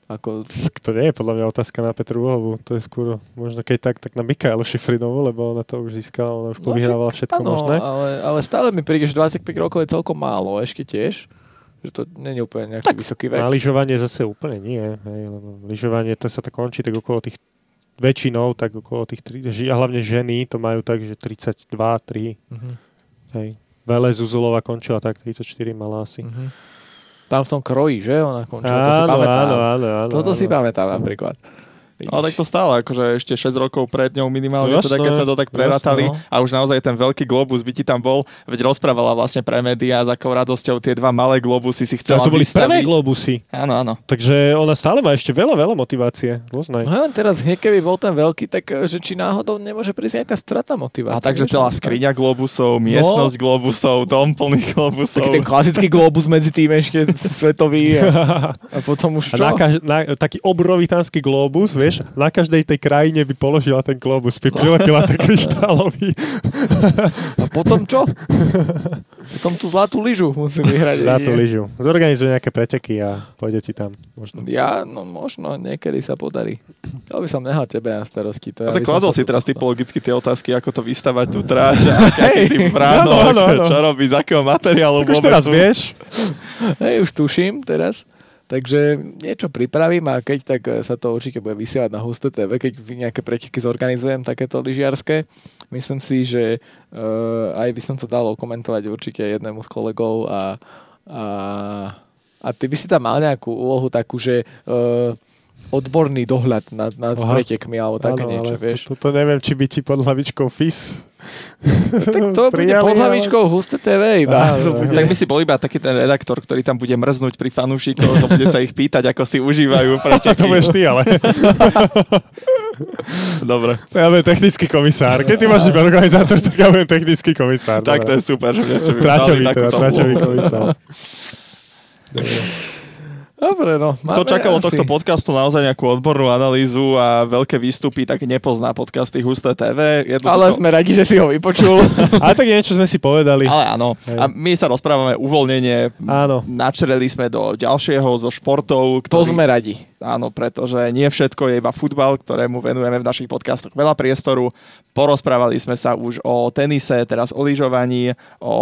Ako... To nie je podľa mňa otázka na Petru Uhovu. To je skôr možno keď tak, tak na Mikaelu Šifrinovu, lebo ona to už získala, ona už no, povyhrávala všetko ano, možné. Ale, ale stále mi príde, že 25 rokov je celkom málo ešte tiež že to nie je úplne nejaký tak, vysoký vek. Na lyžovanie zase úplne nie. Hej, lebo lyžovanie to sa to končí tak okolo tých väčšinou, tak okolo tých, a hlavne ženy to majú tak, že 32, 3. Uh-huh. Hej. Vele Zuzulova končila tak, 34 mala asi. Uh-huh. Tam v tom kroji, že? Ona končila, áno, to si pamätám. Áno, áno, áno, Toto áno. si pamätám napríklad. Vidíš. Ale tak to stále, akože ešte 6 rokov pred ňou minimálne, no, jasné, teda keď sme to tak prerátali jasné, no. a už naozaj ten veľký globus by ti tam bol, veď rozprávala vlastne pre médiá s akou radosťou tie dva malé globusy si chcela ja, to boli vystaviť. prvé globusy. Áno, áno. Takže ona stále má ešte veľa, veľa motivácie. Rôznej. No teraz keby bol ten veľký, tak že či náhodou nemôže prísť nejaká strata motivácie. A takže celá skriňa globusov, miestnosť no. globusov, dom plný globusov. Tak ten klasický globus medzi tým ešte svetový a, [laughs] a potom už čo? A na na, taký obrovitánsky globus, vieš, na každej tej krajine by položila ten globus, by prilepila ten kryštálový. A potom čo? Potom tú zlatú lyžu musím vyhrať. Zlatú lyžu. Zorganizuj nejaké preteky a pôjde ti tam. Možno. Ja, no možno, niekedy sa podarí. To by som nehal tebe na starosti. To ja tak kladol si teraz typologicky tie otázky, ako to vystavať tú tráč, [laughs] aký typ bránok, no, no, no, čo robí, z akého materiálu tak už teraz vieš. Hej, už tuším teraz. Takže niečo pripravím a keď tak sa to určite bude vysielať na Husté TV, keď nejaké preteky zorganizujem takéto lyžiarske. Myslím si, že uh, aj by som to dal komentovať určite jednému z kolegov a, a, a ty by si tam mal nejakú úlohu takú, že uh, odborný dohľad nad, nad pretekmi alebo také ano, niečo, vieš. To, to, to neviem, či by ti pod hlavičkou FIS tak to [laughs] bude pod hlavičkou ale... Husté TV iba. Á, bude... Tak by si bol iba taký ten redaktor, ktorý tam bude mrznúť pri fanúšikoch a bude sa ich pýtať, ako si užívajú [laughs] preteky. to budeš ty, ale. [laughs] Dobre. Ja budem technický komisár. Keď ty máš iba organizátor, tak ja budem technický komisár. Tak to je super, že mne ste Tračový, teda, tračový komisár. Dobre, no. Kto čakal od asi- tohto podcastu naozaj nejakú odbornú analýzu a veľké výstupy, tak nepozná podcasty Husté TV. Jednoducho- Ale sme radi, že si ho vypočul. [laughs] Ale tak niečo sme si povedali. Ale áno. Hej. A my sa rozprávame uvoľnenie. Áno. Načreli sme do ďalšieho zo športov. To sme radi. Áno, pretože nie všetko je iba futbal, ktorému venujeme v našich podcastoch veľa priestoru. Porozprávali sme sa už o tenise, teraz o lyžovaní, o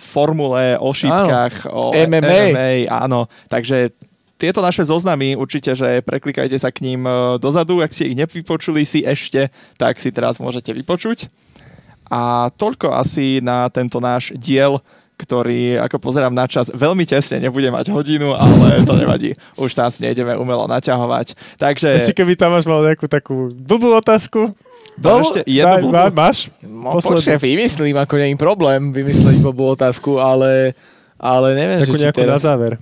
formule, o šípkach, o MMA. MMA. Áno, takže tieto naše zoznamy určite, že preklikajte sa k ním e, dozadu, ak ste ich nevypočuli si ešte, tak si teraz môžete vypočuť. A toľko asi na tento náš diel, ktorý, ako pozerám na čas, veľmi tesne nebude mať hodinu, ale to nevadí. Už nás nejdeme umelo naťahovať. Takže... Ešte keby tam máš mal nejakú takú blbú otázku. Dám ešte jednu Má- blbú. má- máš? No, vymyslím, ako nie je problém vymyslieť blbú otázku, ale, ale neviem, Takú že nejakú na teraz... záver.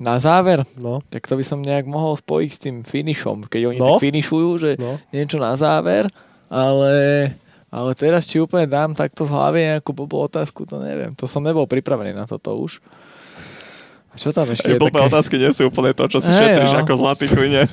Na záver? No. Tak to by som nejak mohol spojiť s tým finišom, keď oni No. tak finišujú, že No. niečo na záver, ale, ale teraz či úplne dám takto z hlavy nejakú blbú otázku, to neviem. To som nebol pripravený na toto už. A čo tam ešte Ej, je blbé také? otázky nie sú úplne to, čo si Hej, šetríš no. ako zlatý [laughs] klinec.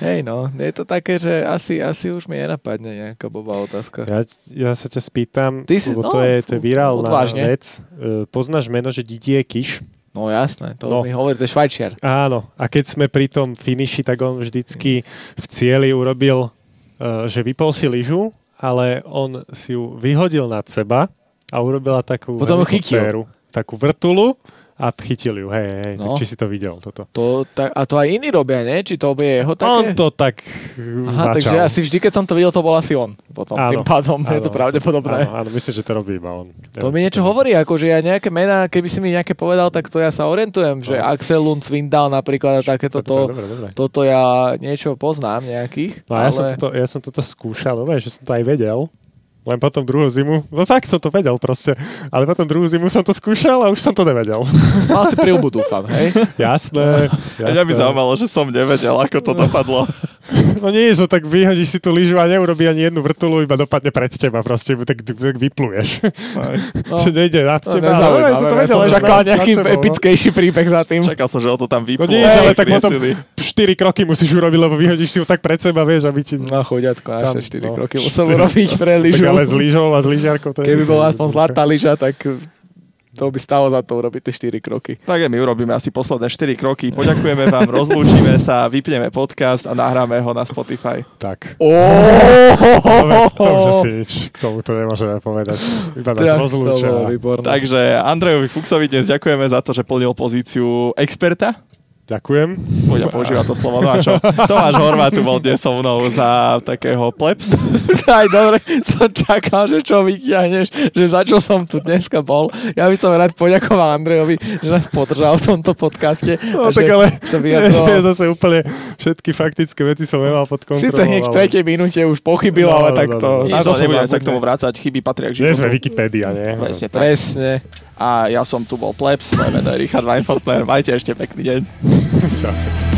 Hej no, je to také, že asi, asi už mi nenapadne nejaká blbá otázka. Ja, ja sa ťa spýtam, Ty si- lebo no, to je, to je virálna odvážne. vec. E, Poznáš meno, že Didier Kiš? No jasné, to No. mi hovorí, to je švajčiar. Áno. A keď sme pri tom finiši, tak on vždycky v cieli urobil, e, že vypol si lyžu, ale on si ju vyhodil nad seba a urobila takú Potom chytil. takú vrtulu a chytil ju. Hej, hej, No. tak či si to videl toto? To, tak, a to aj iní robia, nie? Či to je jeho také? On to tak Aha, začal. takže asi vždy, keď som to videl, to bol asi on. Potom Áno. tým pádom je to Áno, pravdepodobné. Áno, áno, myslím, že to robí iba on. To mi niečo hovorí, ako že ja nejaké mená, keby si mi nejaké povedal, tak to ja sa orientujem, že No. Axel Lund, Svindal napríklad a takéto to, Dobre, dobre, dobre. toto ja niečo poznám nejakých. No a ja, ale... som toto, ja som toto skúšal, no že som to aj vedel. Len potom druhú zimu, no fakt som to vedel proste. Ale potom druhú zimu som to skúšal a už som to nevedel. [laughs] Mal si prilbu, dúfam, hej? jasné, A mňa by jasné. zaujímalo, že som nevedel, ako to dopadlo. [laughs] No nie, že tak vyhodíš si tú lyžu a neurobí ani jednu vrtulu, iba dopadne pred teba proste, tak, tak vypluješ. No, [laughs] že nejde nad to teba. nezaujímavé, ale som to ja vedel, som že čakal nad nejaký sebou, no. epickejší príbeh za tým. Čakal som, že o to tam No vyplo. nie, ale tak potom Priesili. 4 kroky musíš urobiť, lebo vyhodíš si ju tak pred seba, vieš, aby ti... No chodiatko, Tam, 4 no. kroky musel urobiť pre lyžu. Tak ale s lyžou a s lyžiarkou to je... Keby bola aspoň zlatá lyža, tak to by stalo za to urobiť tie 4 kroky. Tak my urobíme asi posledné 4 kroky. Poďakujeme vám, [laughs] rozlúčime sa, vypneme podcast a nahráme ho na Spotify. Tak. To už asi nič k tomu to nemôžeme povedať. Iba nás rozlúčia. Takže Andrejovi Fuxovi dnes ďakujeme za to, že plnil pozíciu experta. Ďakujem. Poďa používa to slovo. No a čo? Tomáš Horvát tu bol dnes so mnou za takého plebs. [laughs] Aj dobre, som čakal, že čo vyťahneš, že za čo som tu dneska bol. Ja by som rád poďakoval Andrejovi, že nás podržal v tomto podcaste. No tak ale že [laughs] vyjadroval. zase úplne všetky faktické veci som nemal pod kontrolou. Síce hneď v tretej minúte už pochybil, No, ale no, tak no, to... no. Nič, na to to nebudeme sa k tomu vrácať, chyby patria k Nie sme životu. Wikipedia, nie? Presne tak. Presne. A ja som tu bol plebs, moje meno je Richard Weinfurtner. Majte ešte pekný deň. Čau.